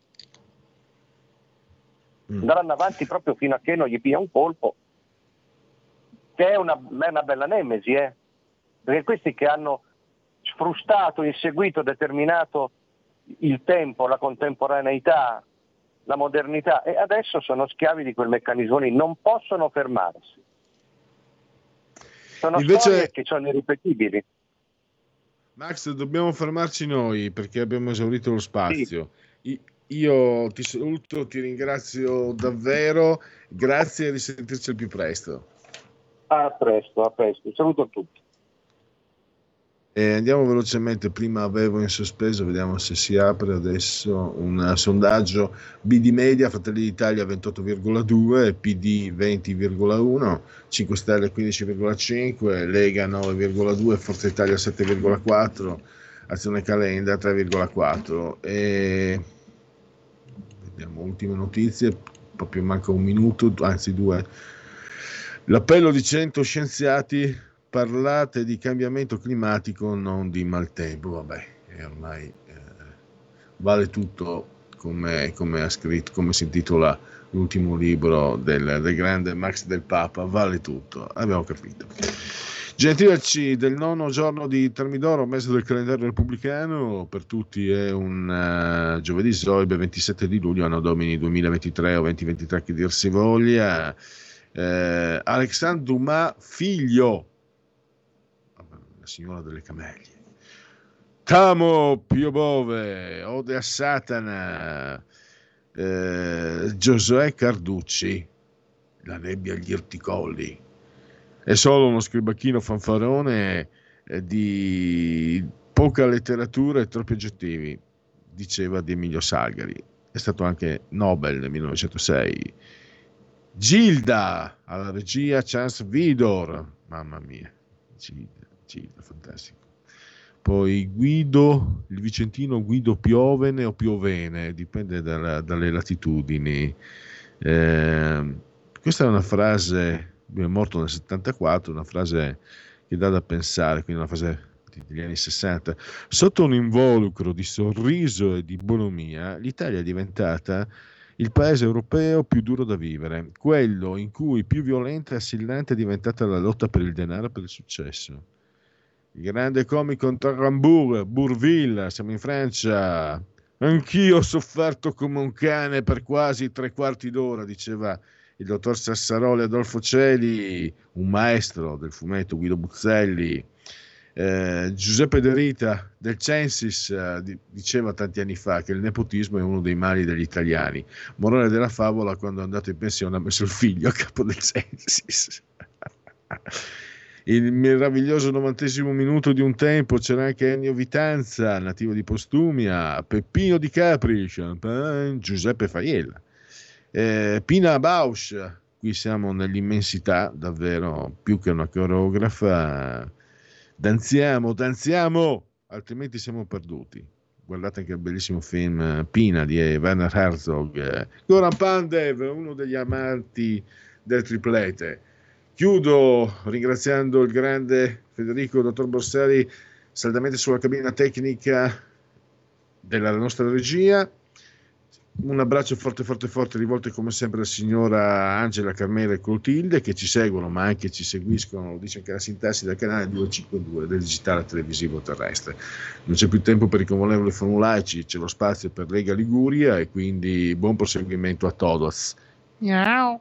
Mm. Andranno avanti proprio fino a che non gli pia un colpo, che è una, è una bella nemesi, eh? perché questi che hanno sfrustato, inseguito, determinato il tempo, la contemporaneità, la modernità e adesso sono schiavi di quel meccanismo lì, non possono fermarsi. Sono Invece... storie che sono irripetibili. Max, dobbiamo fermarci noi perché abbiamo esaurito lo spazio. Sì. Io ti saluto, ti ringrazio davvero, grazie e risentirci al più presto. A presto, a presto. Saluto a tutti. E andiamo velocemente, prima avevo in sospeso, vediamo se si apre adesso un sondaggio BD Media, Fratelli d'Italia 28,2, PD 20,1, 5 Stelle 15,5, Lega 9,2, Forza Italia 7,4, Azione Calenda 3,4 e vediamo ultime notizie, proprio manca un minuto, anzi due. L'appello di 100 scienziati parlate di cambiamento climatico, non di maltempo, vabbè, ormai eh, vale tutto come, come, ha scritto, come si intitola l'ultimo libro del, del, grande Max del Papa, vale tutto, abbiamo capito. Gentilaci del nono giorno di Termidoro, mese del calendario repubblicano, per tutti è un uh, giovedì Zoibe 27 di luglio, anno domini 2023 o 2023 che dir si voglia. Eh, Alexandre Dumas, figlio signora delle camelie. Tamo Pio Bove, Ode a Satana, eh, Giosuè Carducci, La nebbia agli irticolli. È solo uno scribacchino fanfarone eh, di poca letteratura e troppi aggettivi, diceva di Emilio Salgari. È stato anche Nobel nel 1906. Gilda alla regia Chance Vidor, mamma mia, Gilda. Ciclo, fantastico. Poi Guido, il vicentino Guido Piovene o Piovene, dipende dalla, dalle latitudini. Eh, questa è una frase, è morto nel 74, una frase che dà da pensare, quindi una frase degli anni 60. Sotto un involucro di sorriso e di bonomia, l'Italia è diventata il paese europeo più duro da vivere, quello in cui più violenta e assillante è diventata la lotta per il denaro e per il successo il grande comico Tarrambour, Bourville, siamo in Francia. Anch'io ho sofferto come un cane per quasi tre quarti d'ora, diceva il dottor Sassaroli Adolfo Celi, un maestro del fumetto Guido Buzzelli. Eh, Giuseppe De Rita del Censis eh, diceva tanti anni fa che il nepotismo è uno dei mali degli italiani. Morale della favola, quando è andato in pensione ha messo il figlio a capo del Censis il meraviglioso novantesimo minuto di un tempo c'era anche Ennio Vitanza, nativo di Postumia, Peppino Di Capri, Champagne, Giuseppe Faiella, eh, Pina Bausch, qui siamo nell'immensità, davvero più che una coreografa, danziamo, danziamo, altrimenti siamo perduti. Guardate anche il bellissimo film Pina di Werner Herzog, Goran Pandev, uno degli amanti del triplete Chiudo ringraziando il grande Federico Dottor Borsari saldamente sulla cabina tecnica della nostra regia. Un abbraccio forte, forte, forte rivolto come sempre alla signora Angela Carmela e Clotilde che ci seguono ma anche ci seguiscono, dice anche la sintassi del canale 252 del digitale televisivo terrestre. Non c'è più tempo per i convolevoli formulaici, c'è lo spazio per Lega Liguria e quindi buon proseguimento a todos. Miau.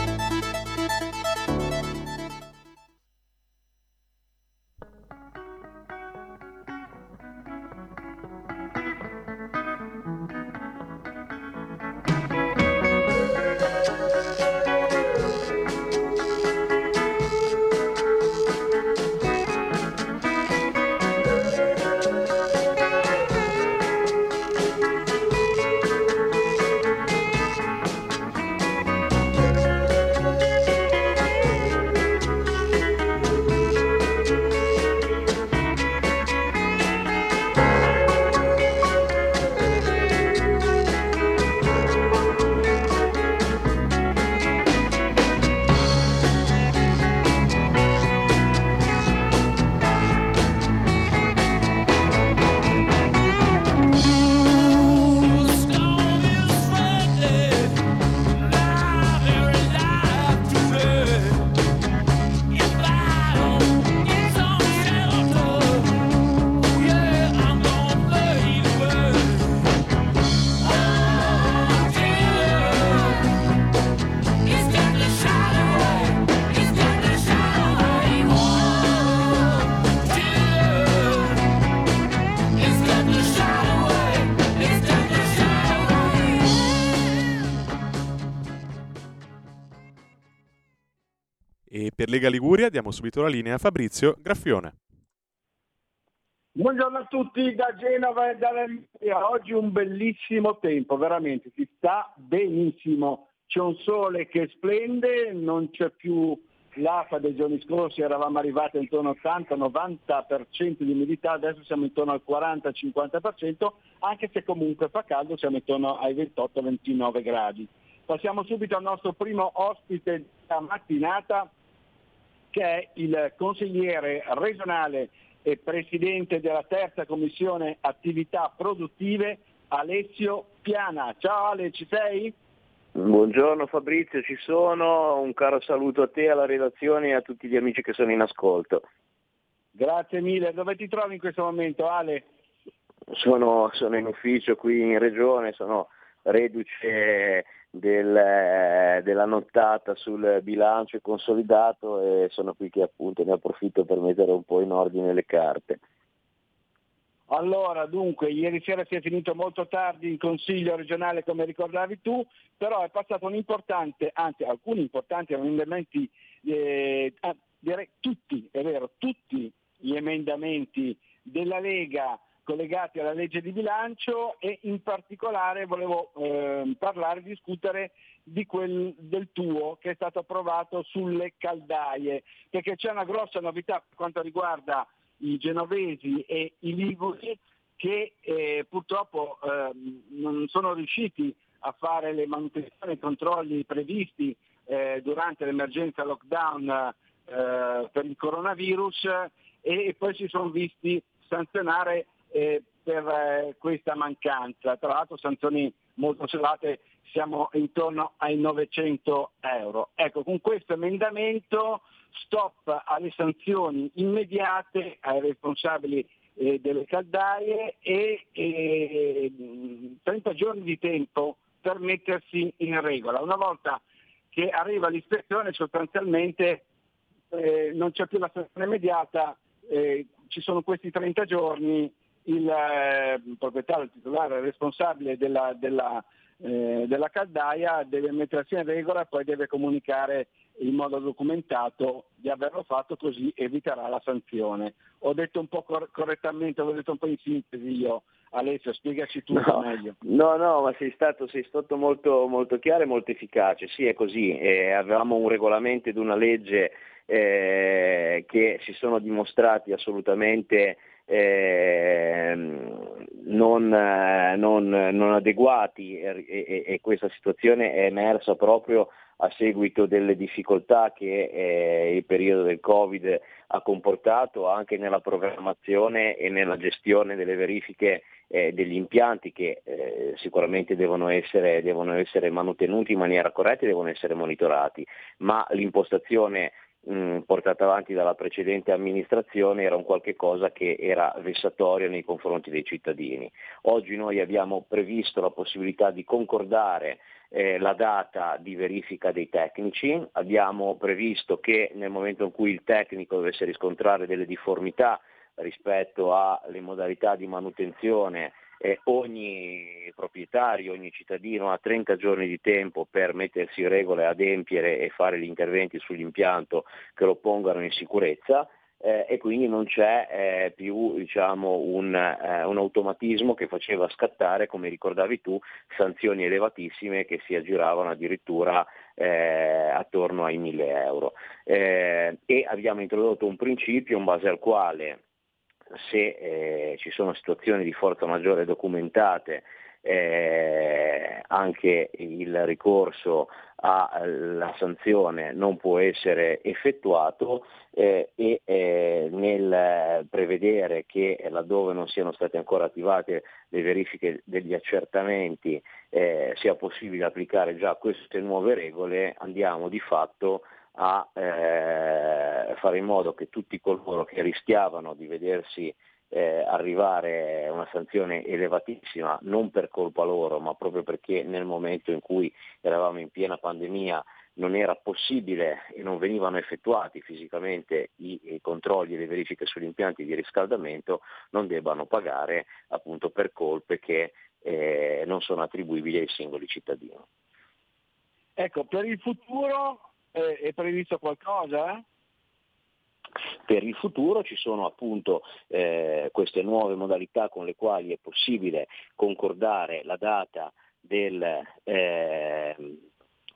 Lega Liguria diamo subito la linea a Fabrizio Graffione. Buongiorno a tutti da Genova e dall'Emilia. Oggi un bellissimo tempo, veramente, si sta benissimo. C'è un sole che splende, non c'è più l'afa dei giorni scorsi, eravamo arrivati intorno al 80-90% di umidità, adesso siamo intorno al 40-50%, anche se comunque fa caldo, siamo intorno ai 28-29 gradi. Passiamo subito al nostro primo ospite della mattinata, che è il consigliere regionale e presidente della terza commissione attività produttive Alessio Piana. Ciao Ale, ci sei? Buongiorno Fabrizio, ci sono, un caro saluto a te, alla redazione e a tutti gli amici che sono in ascolto. Grazie mille, dove ti trovi in questo momento Ale? Sono, sono in ufficio qui in regione, sono reduce del, della nottata sul bilancio consolidato e sono qui che appunto ne approfitto per mettere un po' in ordine le carte. Allora, dunque, ieri sera si è finito molto tardi in Consiglio regionale, come ricordavi tu, però è passato un importante, anzi alcuni importanti emendamenti, eh, ah, direi tutti, è vero, tutti gli emendamenti della Lega collegati alla legge di bilancio e in particolare volevo eh, parlare, discutere di quel del tuo che è stato approvato sulle caldaie, perché c'è una grossa novità per quanto riguarda i genovesi e i liguri che eh, purtroppo eh, non sono riusciti a fare le manutenzioni e i controlli previsti eh, durante l'emergenza lockdown eh, per il coronavirus e poi si sono visti sanzionare eh, per eh, questa mancanza. Tra l'altro sanzioni molto salate, siamo intorno ai 900 euro. Ecco, con questo emendamento stop alle sanzioni immediate ai responsabili eh, delle caldaie e, e 30 giorni di tempo per mettersi in regola. Una volta che arriva l'ispezione sostanzialmente eh, non c'è più la sanzione immediata, eh, ci sono questi 30 giorni, il eh, proprietario, il titolare, il responsabile della, della, eh, della caldaia deve mettersi in regola e poi deve comunicare in modo documentato di averlo fatto così eviterà la sanzione. Ho detto un po' cor- correttamente, ho detto un po' in sintesi io. Alessio, spiegaci tu no, meglio. No, no, ma sei stato, sei stato molto, molto, chiaro e molto efficace. Sì, è così. Eh, avevamo un regolamento ed una legge eh, che si sono dimostrati assolutamente eh, non, non, non, adeguati e, e, e, questa situazione è emersa proprio a seguito delle difficoltà che eh, il periodo del Covid ha comportato anche nella programmazione e nella gestione delle verifiche eh, degli impianti che eh, sicuramente devono essere, devono essere manutenuti in maniera corretta e devono essere monitorati, ma l'impostazione mh, portata avanti dalla precedente amministrazione era un qualche cosa che era vessatorio nei confronti dei cittadini. Oggi noi abbiamo previsto la possibilità di concordare eh, la data di verifica dei tecnici, abbiamo previsto che nel momento in cui il tecnico dovesse riscontrare delle difformità rispetto alle modalità di manutenzione eh, ogni proprietario, ogni cittadino ha 30 giorni di tempo per mettersi in regola adempiere e fare gli interventi sull'impianto che lo pongano in sicurezza. Eh, e quindi non c'è eh, più diciamo, un, eh, un, automatismo che faceva scattare, come ricordavi tu, sanzioni elevatissime che si aggiravano addirittura eh, attorno ai 1000 euro. Eh, e abbiamo introdotto un principio in base al quale se eh, ci sono situazioni di forza maggiore documentate, eh, anche il ricorso alla sanzione non può essere effettuato eh, e eh, nel prevedere che laddove non siano state ancora attivate le verifiche degli accertamenti eh, sia possibile applicare già queste nuove regole andiamo di fatto a eh, fare in modo che tutti coloro che rischiavano di vedersi eh, arrivare una sanzione elevatissima, non per colpa loro, ma proprio perché nel momento in cui eravamo in piena pandemia non era possibile e non venivano effettuati fisicamente i, i, controlli e le verifiche sugli impianti di riscaldamento, non debbano pagare appunto per colpe che eh, non sono attribuibili ai singoli cittadini. Ecco, per il futuro eh, è previsto qualcosa? Per il futuro ci sono appunto eh, queste nuove modalità con le quali è possibile concordare la data del, eh,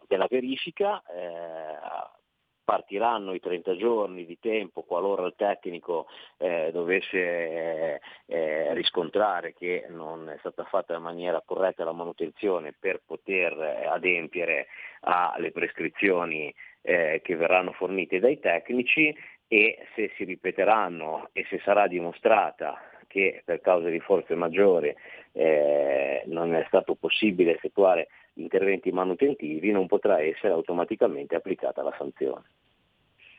della verifica, eh, partiranno i 30 giorni di tempo qualora il tecnico eh, dovesse eh, eh, riscontrare che non è stata fatta in maniera corretta la manutenzione per poter eh, adempiere alle prescrizioni eh, che verranno fornite dai tecnici e se si ripeteranno e se sarà dimostrata che per causa di forze maggiori eh, non è stato possibile effettuare interventi manutentivi non potrà essere automaticamente applicata la sanzione.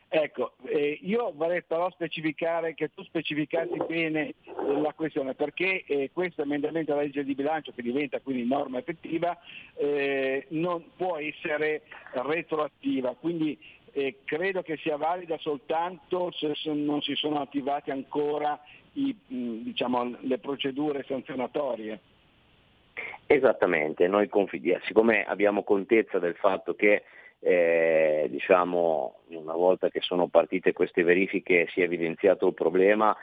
Ecco, eh, io vorrei però specificare che tu specificassi bene la questione, perché eh, questo emendamento alla legge di bilancio, che diventa quindi norma effettiva, eh, non può essere retroattiva, quindi eh, credo che sia valida soltanto se non si sono attivate ancora i, diciamo, le procedure sanzionatorie. Esattamente, noi confidiamo, siccome abbiamo contezza del fatto che eh, diciamo, una volta che sono partite queste verifiche si è evidenziato il problema,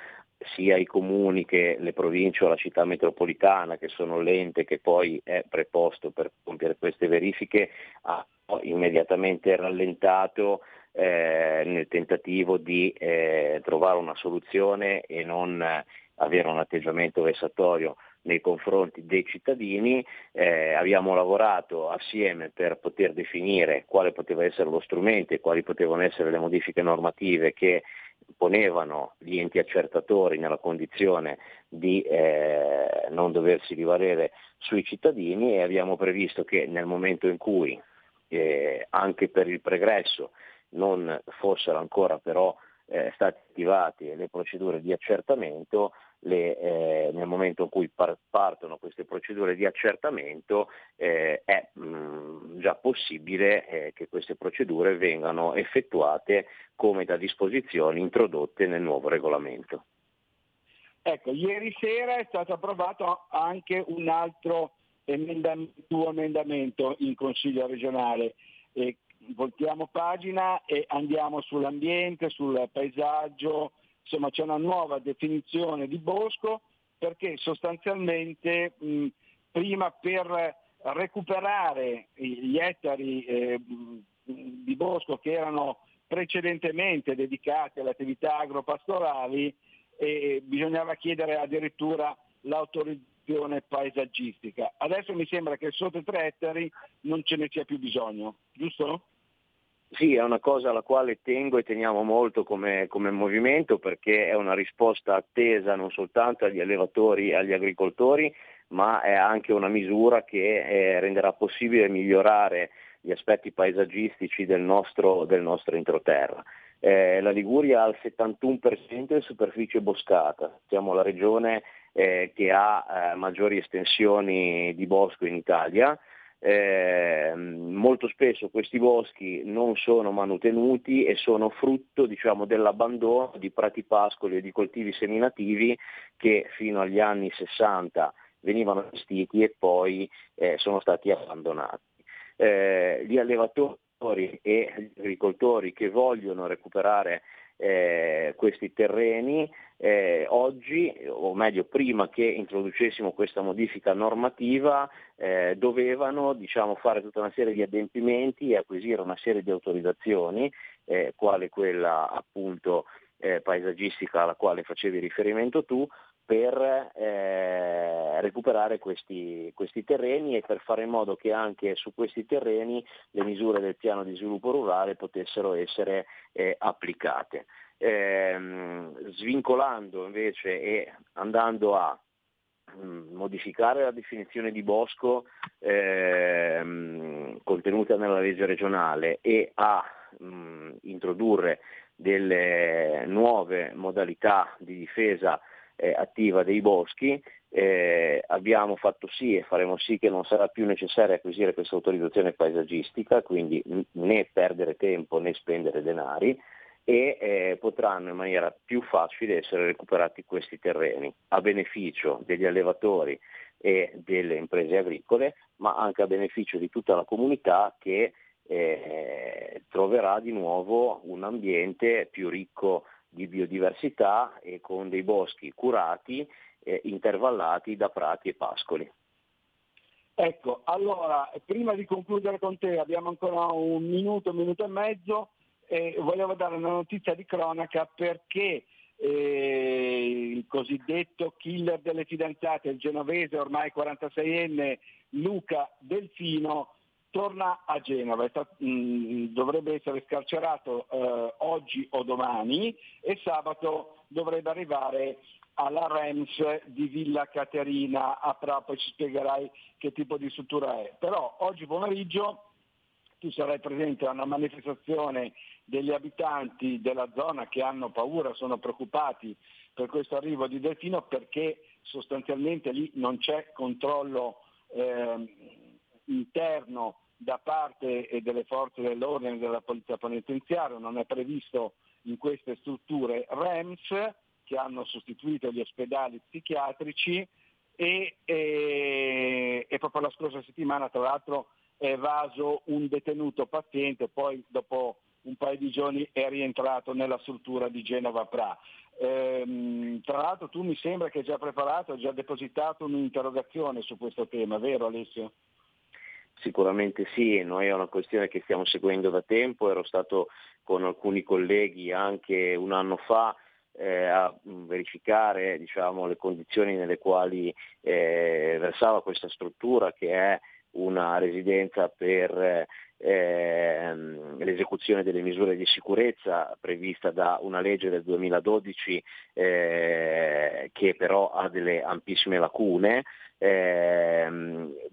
sia i comuni che le province o la città metropolitana, che sono l'ente che poi è preposto per compiere queste verifiche, ha immediatamente rallentato eh, nel tentativo di eh, trovare una soluzione e non eh, avere un atteggiamento vessatorio nei confronti dei cittadini, eh, abbiamo lavorato assieme per poter definire quale poteva essere lo strumento e quali potevano essere le modifiche normative che ponevano gli enti accertatori nella condizione di eh, non doversi rivalere sui cittadini e abbiamo previsto che nel momento in cui eh, anche per il pregresso non fossero ancora però eh, state attivate le procedure di accertamento, le, eh, nel momento in cui par- partono queste procedure di accertamento eh, è mh, mm, già possibile eh, che queste procedure vengano effettuate come da disposizioni introdotte nel nuovo regolamento. Ecco, ieri sera è stato approvato anche un altro emendamento, tuo emendamento in Consiglio regionale. Eh, voltiamo pagina e andiamo sull'ambiente, sul paesaggio, insomma c'è una nuova definizione di bosco perché sostanzialmente mh, prima per recuperare gli ettari eh, di bosco che erano precedentemente dedicati alle attività agropastorali eh, bisognava chiedere addirittura l'autorizzazione paesaggistica. Adesso mi sembra che sotto i tre ettari non ce ne sia più bisogno, giusto? Sì, è una cosa alla quale tengo e teniamo molto come, come, movimento perché è una risposta attesa non soltanto agli allevatori e agli agricoltori, ma è anche una misura che eh, renderà possibile migliorare gli aspetti paesaggistici del nostro, del nostro entroterra. Eh, la Liguria ha il 71% di superficie boscata, siamo la regione eh, che ha eh, maggiori estensioni di bosco in Italia eh, molto spesso questi boschi non sono manutenuti e sono frutto diciamo, dell'abbandono di prati pascoli e di coltivi seminativi che fino agli anni 60 venivano gestiti e poi eh, sono stati abbandonati. Eh, gli allevatori e gli agricoltori che vogliono recuperare eh, questi terreni eh, oggi, o meglio prima che introducessimo questa modifica normativa, eh, dovevano diciamo, fare tutta una serie di adempimenti e acquisire una serie di autorizzazioni, eh, quale quella appunto eh, paesaggistica alla quale facevi riferimento tu, per eh, recuperare questi, questi, terreni e per fare in modo che anche su questi terreni le misure del piano di sviluppo rurale potessero essere eh, applicate. Eh, svincolando invece e andando a mm, modificare la definizione di bosco ehm, contenuta nella legge regionale e a mh, mm, introdurre delle nuove modalità di difesa eh, attiva dei boschi, eh, abbiamo fatto sì e faremo sì che non sarà più necessario acquisire questa autorizzazione paesaggistica, quindi né perdere tempo né spendere denari e eh, potranno in maniera più facile essere recuperati questi terreni a beneficio degli allevatori e delle imprese agricole, ma anche a beneficio di tutta la comunità che eh, troverà di nuovo un ambiente più ricco di biodiversità e con dei boschi curati, eh, intervallati da prati e pascoli. Ecco, allora, prima di concludere con te, abbiamo ancora un minuto, un minuto e mezzo, e volevo dare una notizia di cronaca perché eh, il cosiddetto killer delle fidanzate, il genovese ormai 46enne Luca Delfino, torna a Genova, mm, dovrebbe essere scarcerato eh, oggi o domani e sabato dovrebbe arrivare alla REMS di Villa Caterina, a Prato ci spiegherai che tipo di struttura è. Però oggi pomeriggio tu sarai presente a una manifestazione degli abitanti della zona che hanno paura, sono preoccupati per questo arrivo di Delfino perché sostanzialmente lì non c'è controllo eh, interno da parte delle forze dell'ordine della polizia penitenziaria, non è previsto in queste strutture REMS che hanno sostituito gli ospedali psichiatrici e, e, e proprio la scorsa settimana tra l'altro è evaso un detenuto paziente, poi dopo un paio di giorni è rientrato nella struttura di Genova Pra. Ehm, tra l'altro tu mi sembra che hai già preparato, hai già depositato un'interrogazione su questo tema, vero Alessio? Sicuramente sì, noi è una questione che stiamo seguendo da tempo, ero stato con alcuni colleghi anche un anno fa eh, a verificare diciamo, le condizioni nelle quali eh, versava questa struttura che è una residenza per eh, l'esecuzione delle misure di sicurezza prevista da una legge del 2012 eh, che però ha delle ampissime lacune, eh,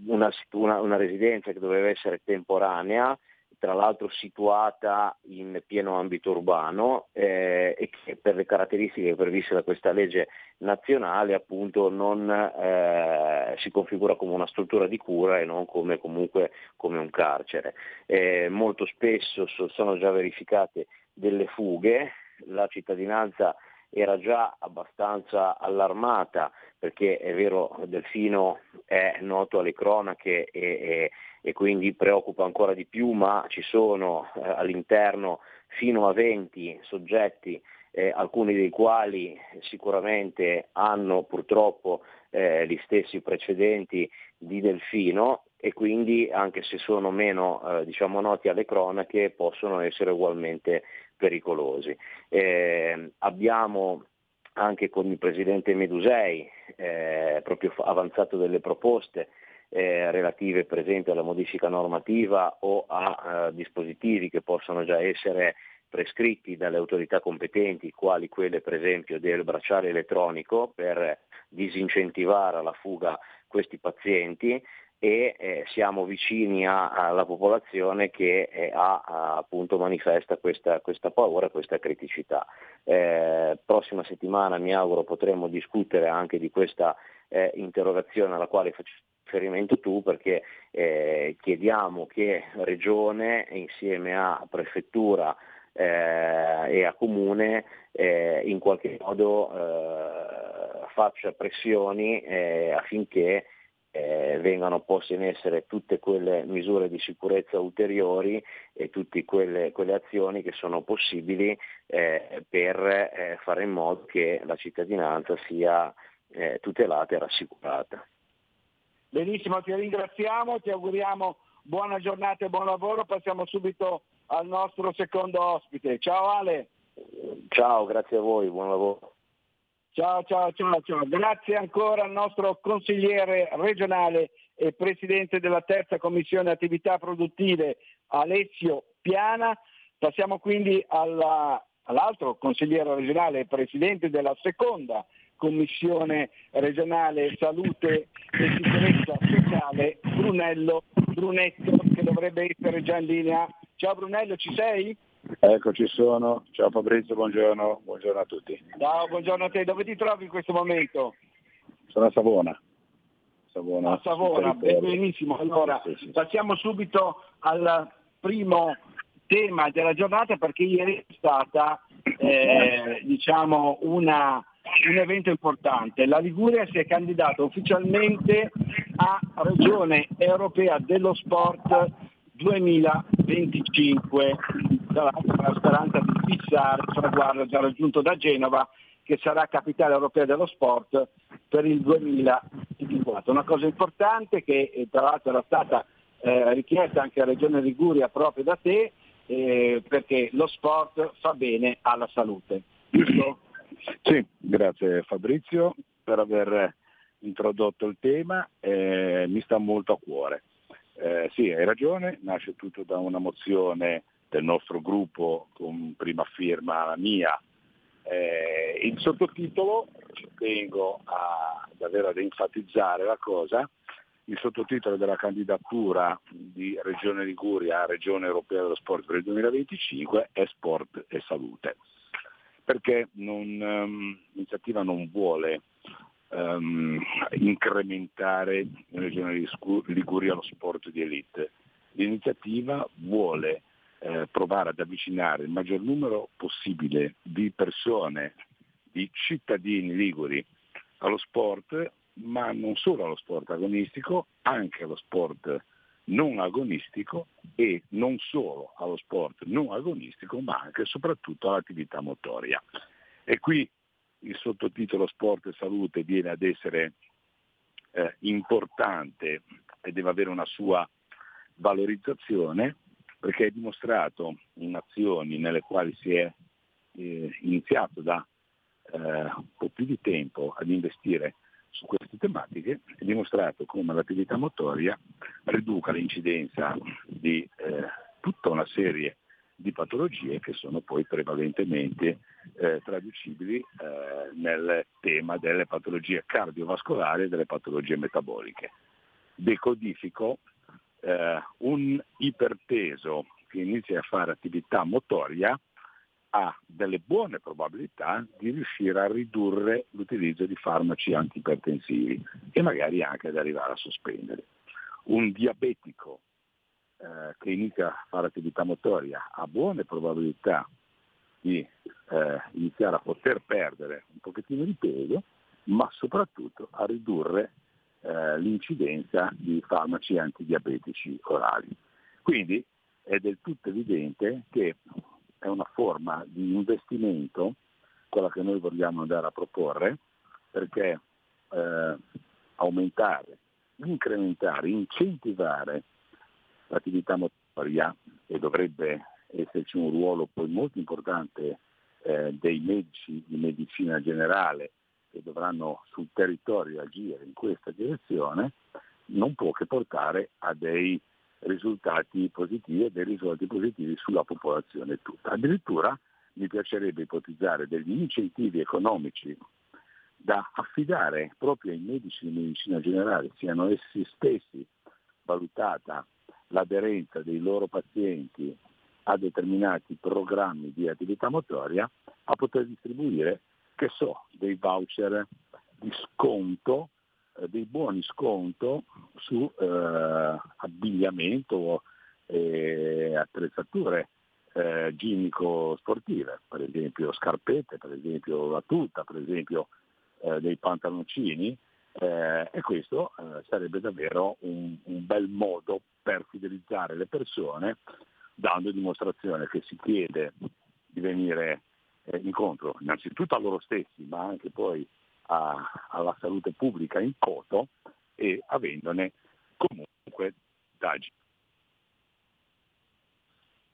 una, una, una residenza che doveva essere temporanea tra l'altro situata in pieno ambito urbano eh, e che per le caratteristiche previste da questa legge nazionale appunto non eh, si configura come una struttura di cura e non come comunque come un carcere. Eh, molto spesso sono già verificate delle fughe, la cittadinanza era già abbastanza allarmata perché è vero Delfino è noto alle cronache e, e, e quindi preoccupa ancora di più, ma ci sono eh, all'interno fino a 20 soggetti, eh, alcuni dei quali sicuramente hanno purtroppo eh, gli stessi precedenti di Delfino e quindi anche se sono meno eh, diciamo, noti alle cronache possono essere ugualmente pericolosi. Eh, abbiamo anche con il Presidente Medusei eh, proprio avanzato delle proposte eh, relative per esempio alla modifica normativa o a eh, dispositivi che possono già essere prescritti dalle autorità competenti, quali quelle per esempio del bracciale elettronico per disincentivare alla fuga questi pazienti e eh, siamo vicini alla popolazione che eh, ha, appunto manifesta questa, questa, paura, questa criticità. Eh, prossima settimana mi auguro potremo discutere anche di questa eh, interrogazione alla quale faccio riferimento tu perché eh, chiediamo che Regione insieme a Prefettura eh, e a Comune in qualche modo faccia pressioni affinché eh, vengano poste in essere tutte quelle misure di sicurezza ulteriori e tutte quelle, quelle azioni che sono possibili eh, per eh, fare in modo che la cittadinanza sia eh, tutelata e rassicurata. Benissimo, ti ringraziamo, ti auguriamo buona giornata e buon lavoro. Passiamo subito al nostro secondo ospite. Ciao Ale. Ciao, grazie a voi, buon lavoro. Ciao, ciao, ciao, ciao. Grazie ancora al nostro consigliere regionale e presidente della terza commissione attività produttive Alessio Piana. Passiamo quindi alla, all'altro consigliere regionale e presidente della seconda commissione regionale salute e sicurezza sociale Brunello Brunetto che dovrebbe essere già in linea. Ciao Brunello, ci sei? Ecco, ci sono. Ciao Fabrizio, buongiorno. Buongiorno a tutti. Ciao, buongiorno a te. Dove ti trovi in questo momento? Sono a Savona. Savona, a Savona, benissimo. Allora, sì, sì. passiamo subito al primo tema della giornata perché ieri è stata eh, diciamo una, un evento importante. La Liguria si è candidata ufficialmente a Regione Europea dello Sport 2025 dall'altra la speranza di fissare il traguardo già raggiunto da Genova che sarà capitale europea dello sport per il 2024. Una cosa importante che eh, tra l'altro era stata eh, richiesta anche a Regione Liguria proprio da te eh, perché lo sport fa bene alla salute. Giusto? Sì, grazie Fabrizio per aver introdotto il tema, eh, mi sta molto a cuore. Eh, sì, hai ragione, nasce tutto da una mozione del nostro gruppo con prima firma mia. Eh, il sottotitolo, ci tengo a, davvero ad enfatizzare la cosa, il sottotitolo della candidatura di Regione Liguria a Regione Europea dello Sport per il 2025 è Sport e Salute, perché non, um, l'iniziativa non vuole um, incrementare in Regione Liguria lo sport di elite, l'iniziativa vuole eh, provare ad avvicinare il maggior numero possibile di persone, di cittadini liguri allo sport, ma non solo allo sport agonistico, anche allo sport non agonistico e non solo allo sport non agonistico, ma anche e soprattutto all'attività motoria. E qui il sottotitolo Sport e Salute viene ad essere eh, importante e deve avere una sua valorizzazione perché è dimostrato in azioni nelle quali si è eh, iniziato da eh, un po' più di tempo ad investire su queste tematiche, è dimostrato come l'attività motoria riduca l'incidenza di eh, tutta una serie di patologie che sono poi prevalentemente eh, traducibili eh, nel tema delle patologie cardiovascolari e delle patologie metaboliche. Decodifico eh, un iperteso che inizia a fare attività motoria ha delle buone probabilità di riuscire a ridurre l'utilizzo di farmaci antipertensivi e magari anche ad arrivare a sospendere. Un diabetico eh, che inizia a fare attività motoria ha buone probabilità di eh, iniziare a poter perdere un pochettino di peso, ma soprattutto a ridurre eh, l'incidenza di farmaci antidiabetici orali. Quindi è del tutto evidente che è una forma di investimento, quella che noi vogliamo andare a proporre, perché eh, aumentare, incrementare, incentivare l'attività motoria e dovrebbe esserci un ruolo poi molto importante eh, dei medici di medicina generale che dovranno sul territorio agire in questa direzione, non può che portare a dei risultati positivi e dei risultati positivi sulla popolazione tutta. Addirittura mi piacerebbe ipotizzare degli incentivi economici da affidare proprio ai medici di medicina generale, siano essi stessi valutata l'aderenza dei loro pazienti a determinati programmi di attività motoria, a poter distribuire che so, dei voucher di sconto, eh, dei buoni sconto su eh, abbigliamento e attrezzature eh, ginnico-sportive, per esempio scarpette, per esempio la tuta, per esempio eh, dei pantaloncini, eh, e questo eh, sarebbe davvero un, un, bel modo per fidelizzare le persone, dando dimostrazione che si chiede di venire eh, incontro innanzitutto a loro stessi, ma anche poi a, alla salute pubblica in coto e avendone comunque dagi.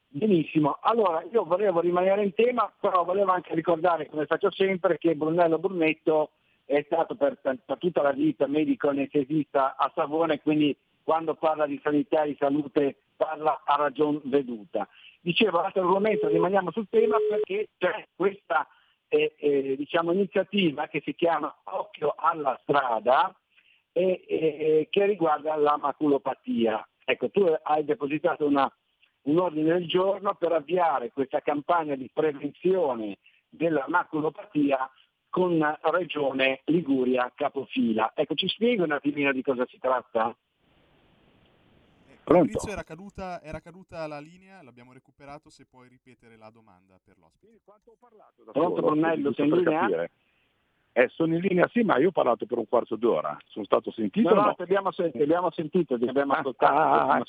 Benissimo, allora io volevo rimanere in tema, però volevo anche ricordare, come faccio sempre, che Brunello Brunetto è stato per, per tutta la vita medico anestesista a Savone, quindi quando parla di sanità e di salute parla a ragion veduta. Dicevo, l'altro argomento, rimaniamo sul tema perché c'è questa eh, eh, diciamo, iniziativa che si chiama Occhio alla strada e che riguarda la maculopatia. Ecco, tu hai depositato una, un ordine del giorno per avviare questa campagna di prevenzione della maculopatia con Regione Liguria capofila. Ecco, ci spieghi un attimino di cosa si tratta? Fabrizio era caduta, era caduta la linea, l'abbiamo recuperato, se puoi ripetere la domanda per l'ospite. Quanto ho parlato da Pronto Brunello, sei in linea? Eh, sono in linea, sì, ma io ho parlato per un quarto d'ora. Sono stato sentito? No, no? no, ti abbiamo, sentito, ti abbiamo sentito, ti abbiamo ascoltato. Ah, ah,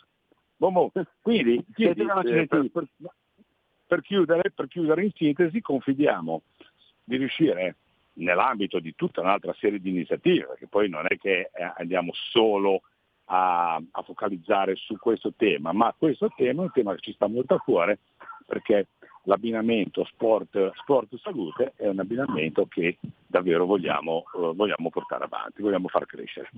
boh, boh. Quindi, chiedi, eh, per, per, per, chiudere, per chiudere in sintesi, confidiamo di riuscire nell'ambito di tutta un'altra serie di iniziative, perché poi non è che eh, andiamo solo a, a, focalizzare su questo tema, ma questo tema è un tema che ci sta molto a cuore perché l'abbinamento sport, sport salute è un abbinamento che davvero vogliamo, eh, vogliamo portare avanti, vogliamo far crescere.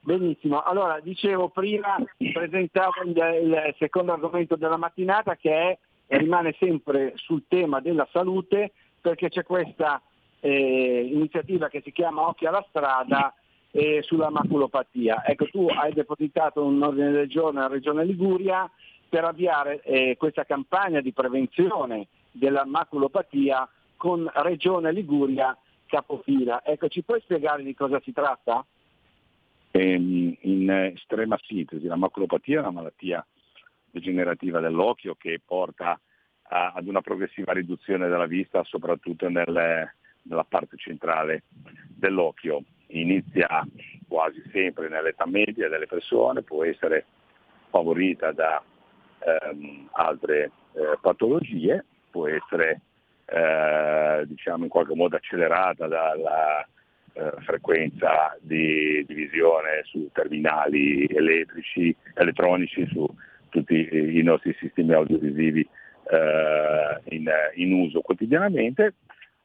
Benissimo, allora dicevo prima, presentavo il, il secondo argomento della mattinata che è, rimane sempre sul tema della salute perché c'è questa eh, iniziativa che si chiama Occhi alla strada eh, sulla maculopatia. Ecco, tu hai depositato un ordine del giorno alla Regione Liguria per avviare eh, questa campagna di prevenzione della maculopatia con Regione Liguria capofila. Ecco, ci puoi spiegare di cosa si tratta? In, in estrema sintesi, la maculopatia è una malattia degenerativa dell'occhio che porta a, ad una progressiva riduzione della vista, soprattutto nelle, nella parte centrale dell'occhio inizia quasi sempre nell'età media delle persone, può essere favorita da ehm, altre eh, patologie, può essere eh, diciamo in qualche modo accelerata dalla eh, frequenza di divisione su terminali elettrici, elettronici, su tutti i nostri sistemi audiovisivi eh, in, in, uso quotidianamente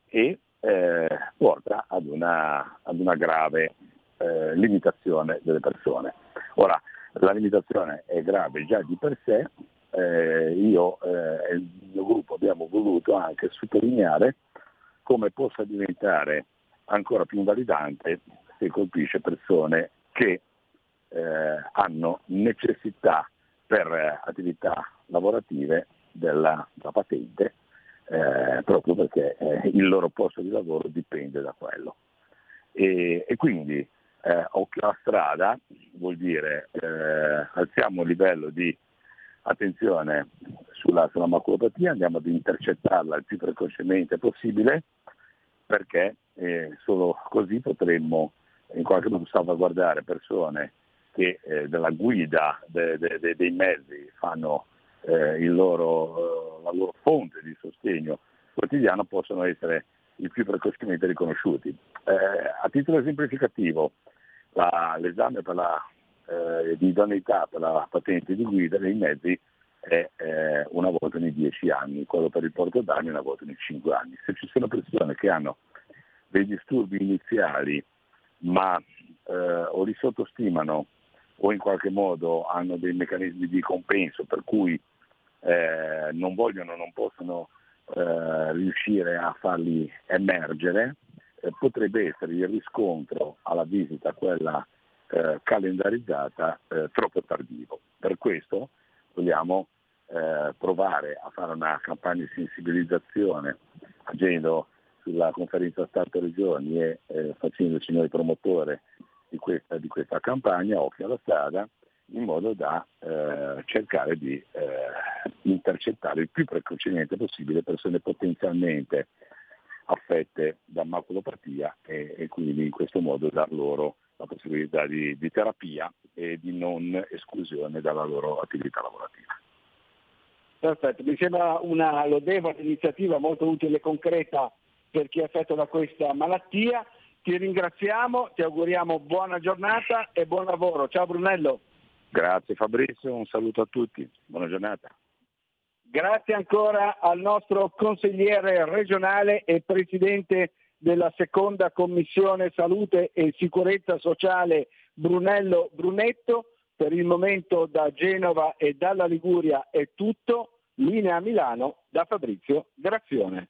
e eh, porta ad una, ad una grave eh, limitazione delle persone. Ora, la limitazione è grave già di per sé, eh, io eh, e il mio gruppo abbiamo voluto anche sottolineare come possa diventare ancora più invalidante se colpisce persone che eh, hanno necessità per attività lavorative della, della patente eh, proprio perché eh, il loro posto di lavoro dipende da quello. E, e quindi eh, occhio alla strada vuol dire eh, alziamo il livello di attenzione sulla, sulla maculopatia, andiamo ad intercettarla il più precocemente possibile perché eh, solo così potremmo in qualche modo salvaguardare persone che eh, della guida de, de, de, dei mezzi fanno eh, loro, eh, la loro fonte di sostegno quotidiano possono essere il più precocemente riconosciuti. Eh, a titolo esemplificativo, la, l'esame la, eh, di idoneità per la patente di guida dei mezzi è eh, una volta ogni 10 anni, quello per il porto d'armi una volta ogni 5 anni. Se ci sono persone che hanno dei disturbi iniziali ma eh, o li sottostimano o in qualche modo hanno dei meccanismi di compenso per cui eh, non vogliono, non possono eh, riuscire a farli emergere, eh, potrebbe essere il riscontro alla visita, quella eh, calendarizzata, eh, troppo tardivo. Per questo vogliamo eh, provare a fare una campagna di sensibilizzazione agendo sulla conferenza Stato-Regioni e facendoci noi promotore di questa, di questa campagna, occhio alla strada, in modo da eh, cercare di eh, intercettare il più precocemente possibile persone potenzialmente affette da maculopatia e, e, quindi in questo modo dar loro la possibilità di, di terapia e di non esclusione dalla loro attività lavorativa. Perfetto, mi sembra una lodevole iniziativa molto utile e concreta per chi è affetto da questa malattia. Ti ringraziamo, ti auguriamo buona giornata e buon lavoro. Ciao Brunello. Grazie Fabrizio, un saluto a tutti, buona giornata. Grazie ancora al nostro consigliere regionale e presidente della seconda commissione salute e sicurezza sociale Brunello Brunetto. Per il momento da Genova e dalla Liguria è tutto. Linea Milano da Fabrizio Grazione.